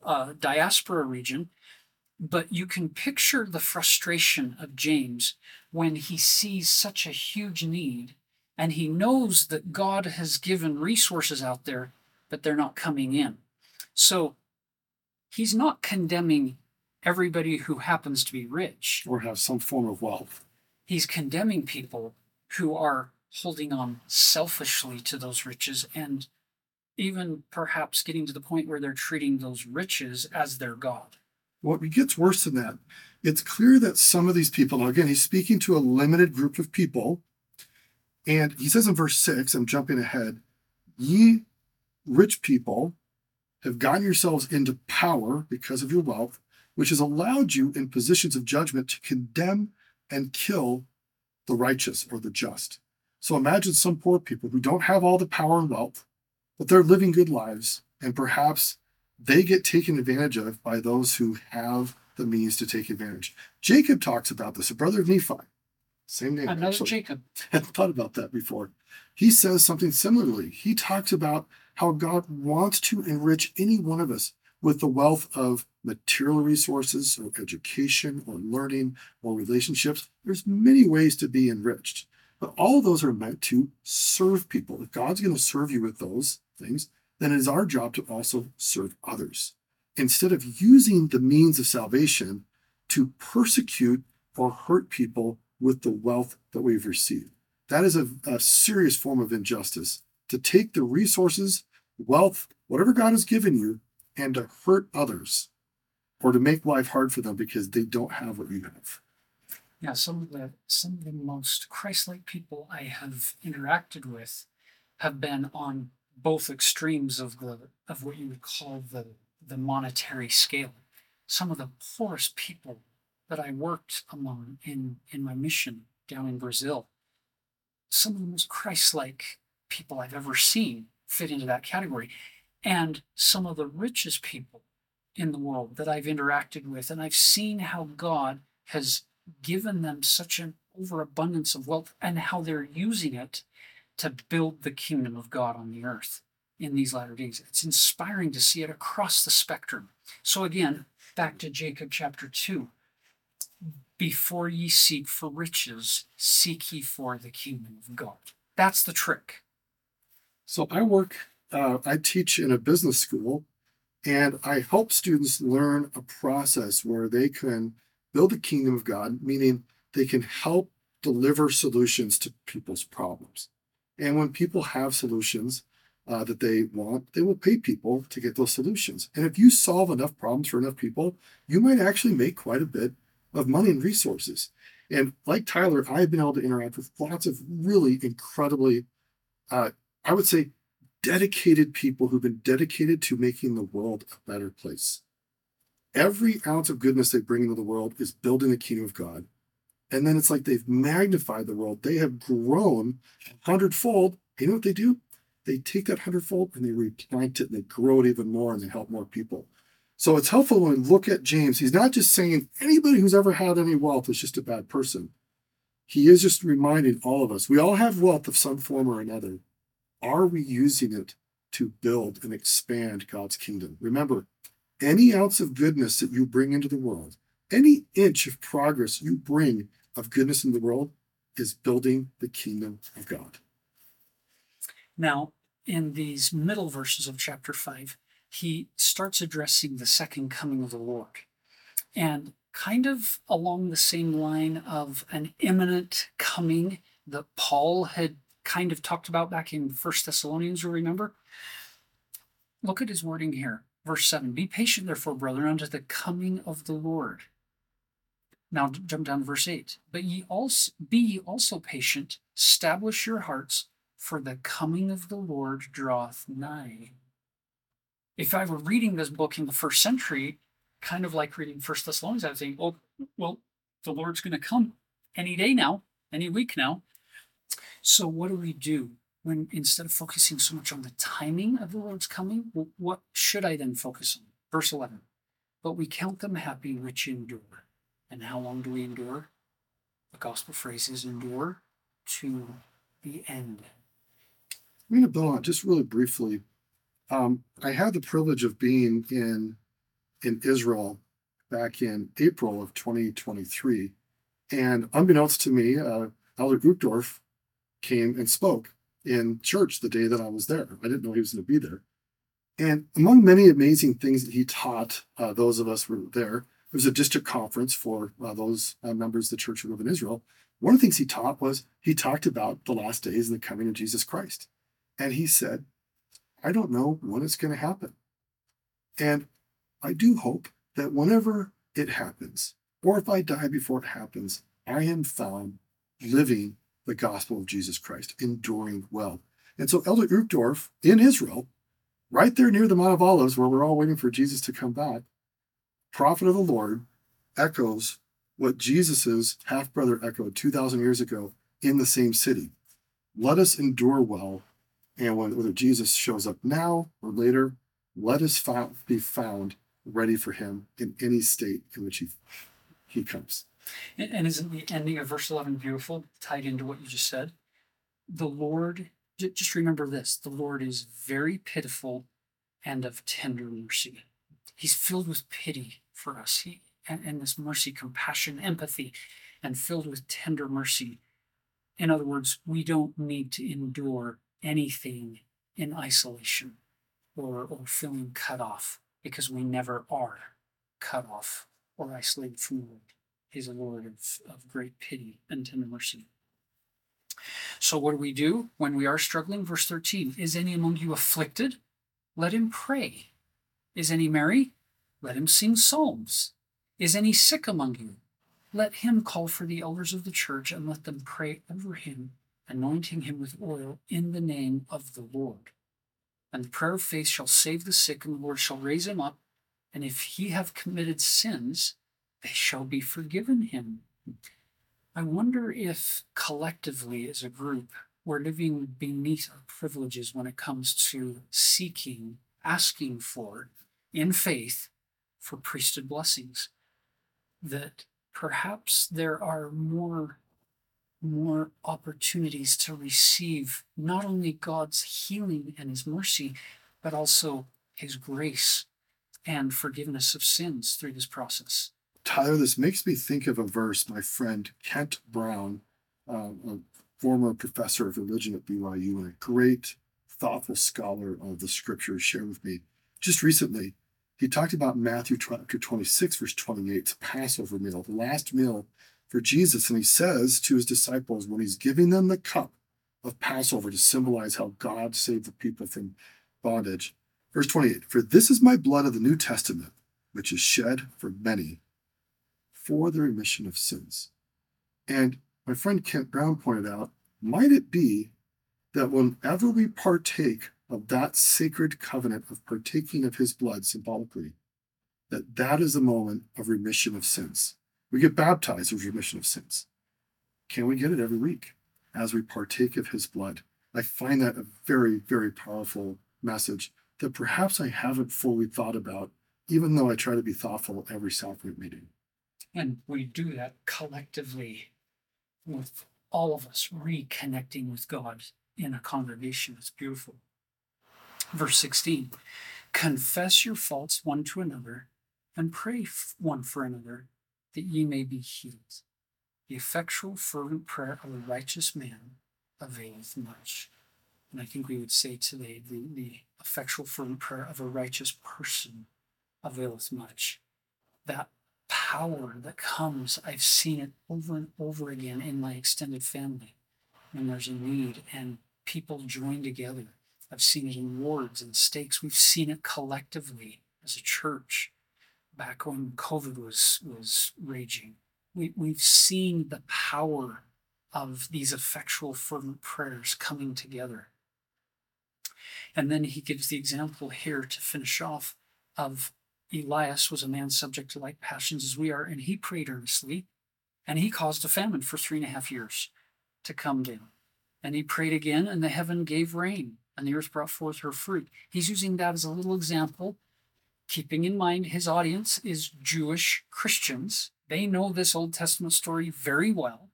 uh, diaspora region. But you can picture the frustration of James when he sees such a huge need and he knows that God has given resources out there, but they're not coming in. So he's not condemning everybody who happens to be rich or have some form of wealth. He's condemning people who are holding on selfishly to those riches and even perhaps getting to the point where they're treating those riches as their God. What gets worse than that it's clear that some of these people, now again, he's speaking to a limited group of people. And he says in verse six, I'm jumping ahead, ye rich people have gotten yourselves into power because of your wealth, which has allowed you in positions of judgment to condemn and kill the righteous or the just. So imagine some poor people who don't have all the power and wealth, but they're living good lives, and perhaps they get taken advantage of by those who have the means to take advantage. Jacob talks about this, a brother of Nephi. Same name. Another actually. Jacob. Hadn't thought about that before. He says something similarly. He talks about how God wants to enrich any one of us with the wealth of material resources or education or learning or relationships. There's many ways to be enriched, but all those are meant to serve people. If God's going to serve you with those things, then it is our job to also serve others. Instead of using the means of salvation to persecute or hurt people with the wealth that we've received. That is a, a serious form of injustice to take the resources, wealth, whatever God has given you, and to hurt others or to make life hard for them because they don't have what you have. Yeah, some of the some of the most Christ-like people I have interacted with have been on both extremes of the of what you would call the the monetary scale. Some of the poorest people that I worked among in in my mission down in Brazil. Some of the most Christ-like people I've ever seen fit into that category, and some of the richest people in the world that I've interacted with, and I've seen how God has given them such an overabundance of wealth and how they're using it to build the kingdom of God on the earth in these latter days. It's inspiring to see it across the spectrum. So, again, back to Jacob chapter 2. Before ye seek for riches, seek ye for the kingdom of God. That's the trick. So I work, uh, I teach in a business school, and I help students learn a process where they can build the kingdom of God, meaning they can help deliver solutions to people's problems. And when people have solutions uh, that they want, they will pay people to get those solutions. And if you solve enough problems for enough people, you might actually make quite a bit of money and resources. And like Tyler, I've been able to interact with lots of really incredibly, uh, I would say, dedicated people who've been dedicated to making the world a better place. Every ounce of goodness they bring into the world is building the kingdom of God. And then it's like they've magnified the world. They have grown hundredfold. You know what they do? They take that hundredfold and they replant it and they grow it even more and they help more people. So it's helpful when we look at James. He's not just saying anybody who's ever had any wealth is just a bad person. He is just reminding all of us we all have wealth of some form or another. Are we using it to build and expand God's kingdom? Remember, any ounce of goodness that you bring into the world, any inch of progress you bring of goodness in the world is building the kingdom of God. Now, in these middle verses of chapter 5, he starts addressing the second coming of the Lord. And kind of along the same line of an imminent coming that Paul had kind of talked about back in First Thessalonians, you remember? Look at his wording here. Verse 7 Be patient, therefore, brethren, unto the coming of the Lord. Now jump down to verse 8. But ye also be ye also patient, establish your hearts, for the coming of the Lord draweth nigh. If I were reading this book in the first century, kind of like reading First Thessalonians, I would think, well, well, the Lord's going to come any day now, any week now. So what do we do when instead of focusing so much on the timing of the Lord's coming, what should I then focus on? Verse 11. But we count them happy which endure. And how long do we endure? The gospel phrase is endure to the end. I'm going to build on just really briefly. Um, I had the privilege of being in in Israel back in April of 2023, and unbeknownst to me, uh, Elder Uchtdorf came and spoke in church the day that I was there. I didn't know he was going to be there. And among many amazing things that he taught uh, those of us who were there, it was a district conference for uh, those uh, members of the church live in Israel. One of the things he taught was he talked about the last days and the coming of Jesus Christ. And he said, I don't know when it's going to happen. And I do hope that whenever it happens, or if I die before it happens, I am found living the gospel of Jesus Christ, enduring well. And so Elder Uchtdorf in Israel, right there near the Mount of Olives, where we're all waiting for Jesus to come back, prophet of the Lord, echoes what Jesus's half brother echoed 2,000 years ago in the same city. Let us endure well. And whether Jesus shows up now or later, let us be found ready for him in any state in which he, he comes. And, and isn't the ending of verse 11 beautiful, tied into what you just said? The Lord, just remember this the Lord is very pitiful and of tender mercy. He's filled with pity for us. He, and, and this mercy, compassion, empathy, and filled with tender mercy. In other words, we don't need to endure anything in isolation or, or feeling cut off because we never are cut off or isolated from the Lord. He's a Lord of, of great pity and tender mercy. So, what do we do when we are struggling? Verse 13 Is any among you afflicted? Let him pray. Is any merry? Let him sing psalms. Is any sick among you? Let him call for the elders of the church and let them pray over him, anointing him with oil in the name of the Lord. And the prayer of faith shall save the sick, and the Lord shall raise him up. And if he have committed sins, shall be forgiven him. I wonder if collectively as a group, we're living beneath our privileges when it comes to seeking, asking for, in faith, for priesthood blessings. That perhaps there are more more opportunities to receive not only God's healing and his mercy, but also his grace and forgiveness of sins through this process. Tyler, this makes me think of a verse my friend Kent Brown, uh, a former professor of religion at BYU and a great, thoughtful scholar of the scriptures, shared with me just recently. He talked about Matthew chapter 26, verse 28, it's Passover meal, the last meal for Jesus. And he says to his disciples, when he's giving them the cup of Passover to symbolize how God saved the people from bondage, verse 28 For this is my blood of the New Testament, which is shed for many for the remission of sins. And my friend Kent Brown pointed out, might it be that whenever we partake of that sacred covenant of partaking of his blood symbolically, that that is a moment of remission of sins. We get baptized with remission of sins. Can we get it every week as we partake of his blood? I find that a very, very powerful message that perhaps I haven't fully thought about, even though I try to be thoughtful every sacrament meeting. And we do that collectively with all of us reconnecting with God in a congregation. It's beautiful. Verse 16 Confess your faults one to another and pray one for another that ye may be healed. The effectual, fervent prayer of a righteous man availeth much. And I think we would say today the, the effectual, fervent prayer of a righteous person availeth much. That power that comes. I've seen it over and over again in my extended family when there's a need and people join together. I've seen it in wards and stakes. We've seen it collectively as a church back when COVID was, was raging. We, we've seen the power of these effectual, fervent prayers coming together. And then he gives the example here to finish off of Elias was a man subject to like passions as we are, and he prayed earnestly, and he caused a famine for three and a half years to come down. And he prayed again, and the heaven gave rain, and the earth brought forth her fruit. He's using that as a little example, keeping in mind his audience is Jewish Christians. They know this Old Testament story very well,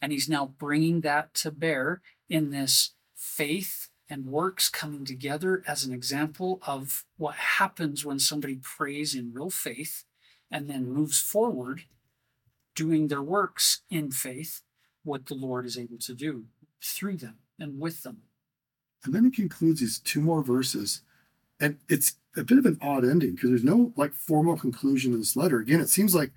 and he's now bringing that to bear in this faith and works coming together as an example of what happens when somebody prays in real faith and then moves forward doing their works in faith, what the Lord is able to do through them and with them. And then he concludes these two more verses. And it's a bit of an odd ending because there's no like formal conclusion to this letter. Again, it seems like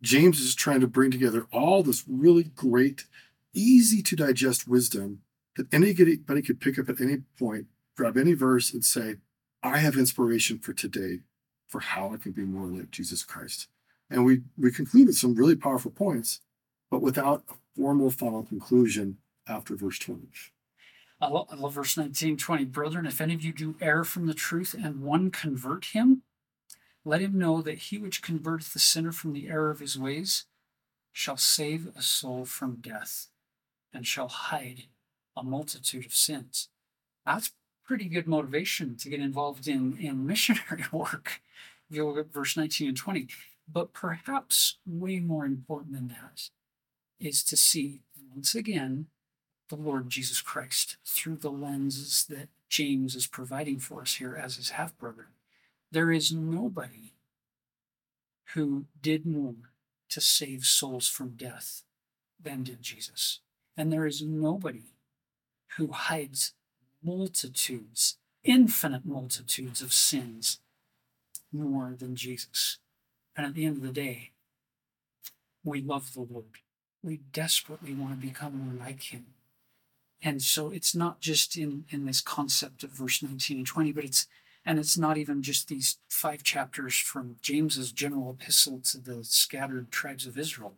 James is trying to bring together all this really great, easy to digest wisdom that anybody could pick up at any point, grab any verse, and say, I have inspiration for today for how I can be more like Jesus Christ. And we, we concluded some really powerful points, but without a formal final conclusion after verse 20. I love, I love verse 19, 20. Brethren, if any of you do err from the truth and one convert him, let him know that he which converteth the sinner from the error of his ways shall save a soul from death and shall hide a multitude of sins. That's pretty good motivation to get involved in, in missionary work If you look at verse 19 and 20. But perhaps way more important than that is to see once again the Lord Jesus Christ through the lenses that James is providing for us here as his half brother. There is nobody who did more to save souls from death than did Jesus. And there is nobody who hides multitudes, infinite multitudes of sins more than Jesus. And at the end of the day, we love the Lord. We desperately want to become more like him. And so it's not just in, in this concept of verse 19 and 20, but it's and it's not even just these five chapters from James's general epistle to the scattered tribes of Israel.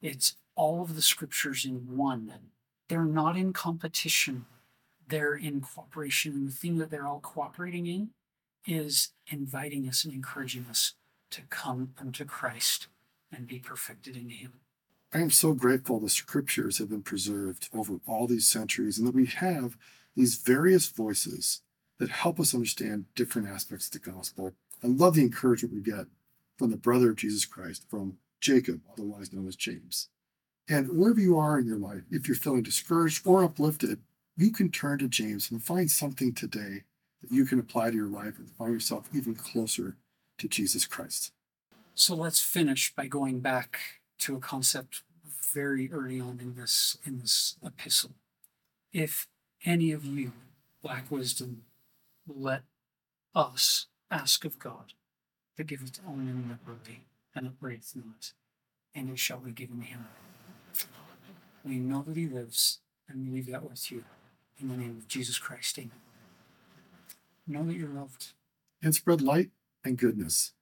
It's all of the scriptures in one. They're not in competition, they're in cooperation. And the thing that they're all cooperating in is inviting us and encouraging us to come unto Christ and be perfected in Him. I am so grateful the scriptures have been preserved over all these centuries and that we have these various voices that help us understand different aspects of the gospel. I love the encouragement we get from the brother of Jesus Christ, from Jacob, otherwise known as James. And wherever you are in your life, if you're feeling discouraged or uplifted, you can turn to James and find something today that you can apply to your life and find yourself even closer to Jesus Christ. So let's finish by going back to a concept very early on in this in this epistle. If any of you lack wisdom, let us ask of God to give it only liberally and upbraideth not, and it shall be given him. We know that he lives, and we leave that with you. In the name of Jesus Christ, amen. Know that you're loved. And spread light and goodness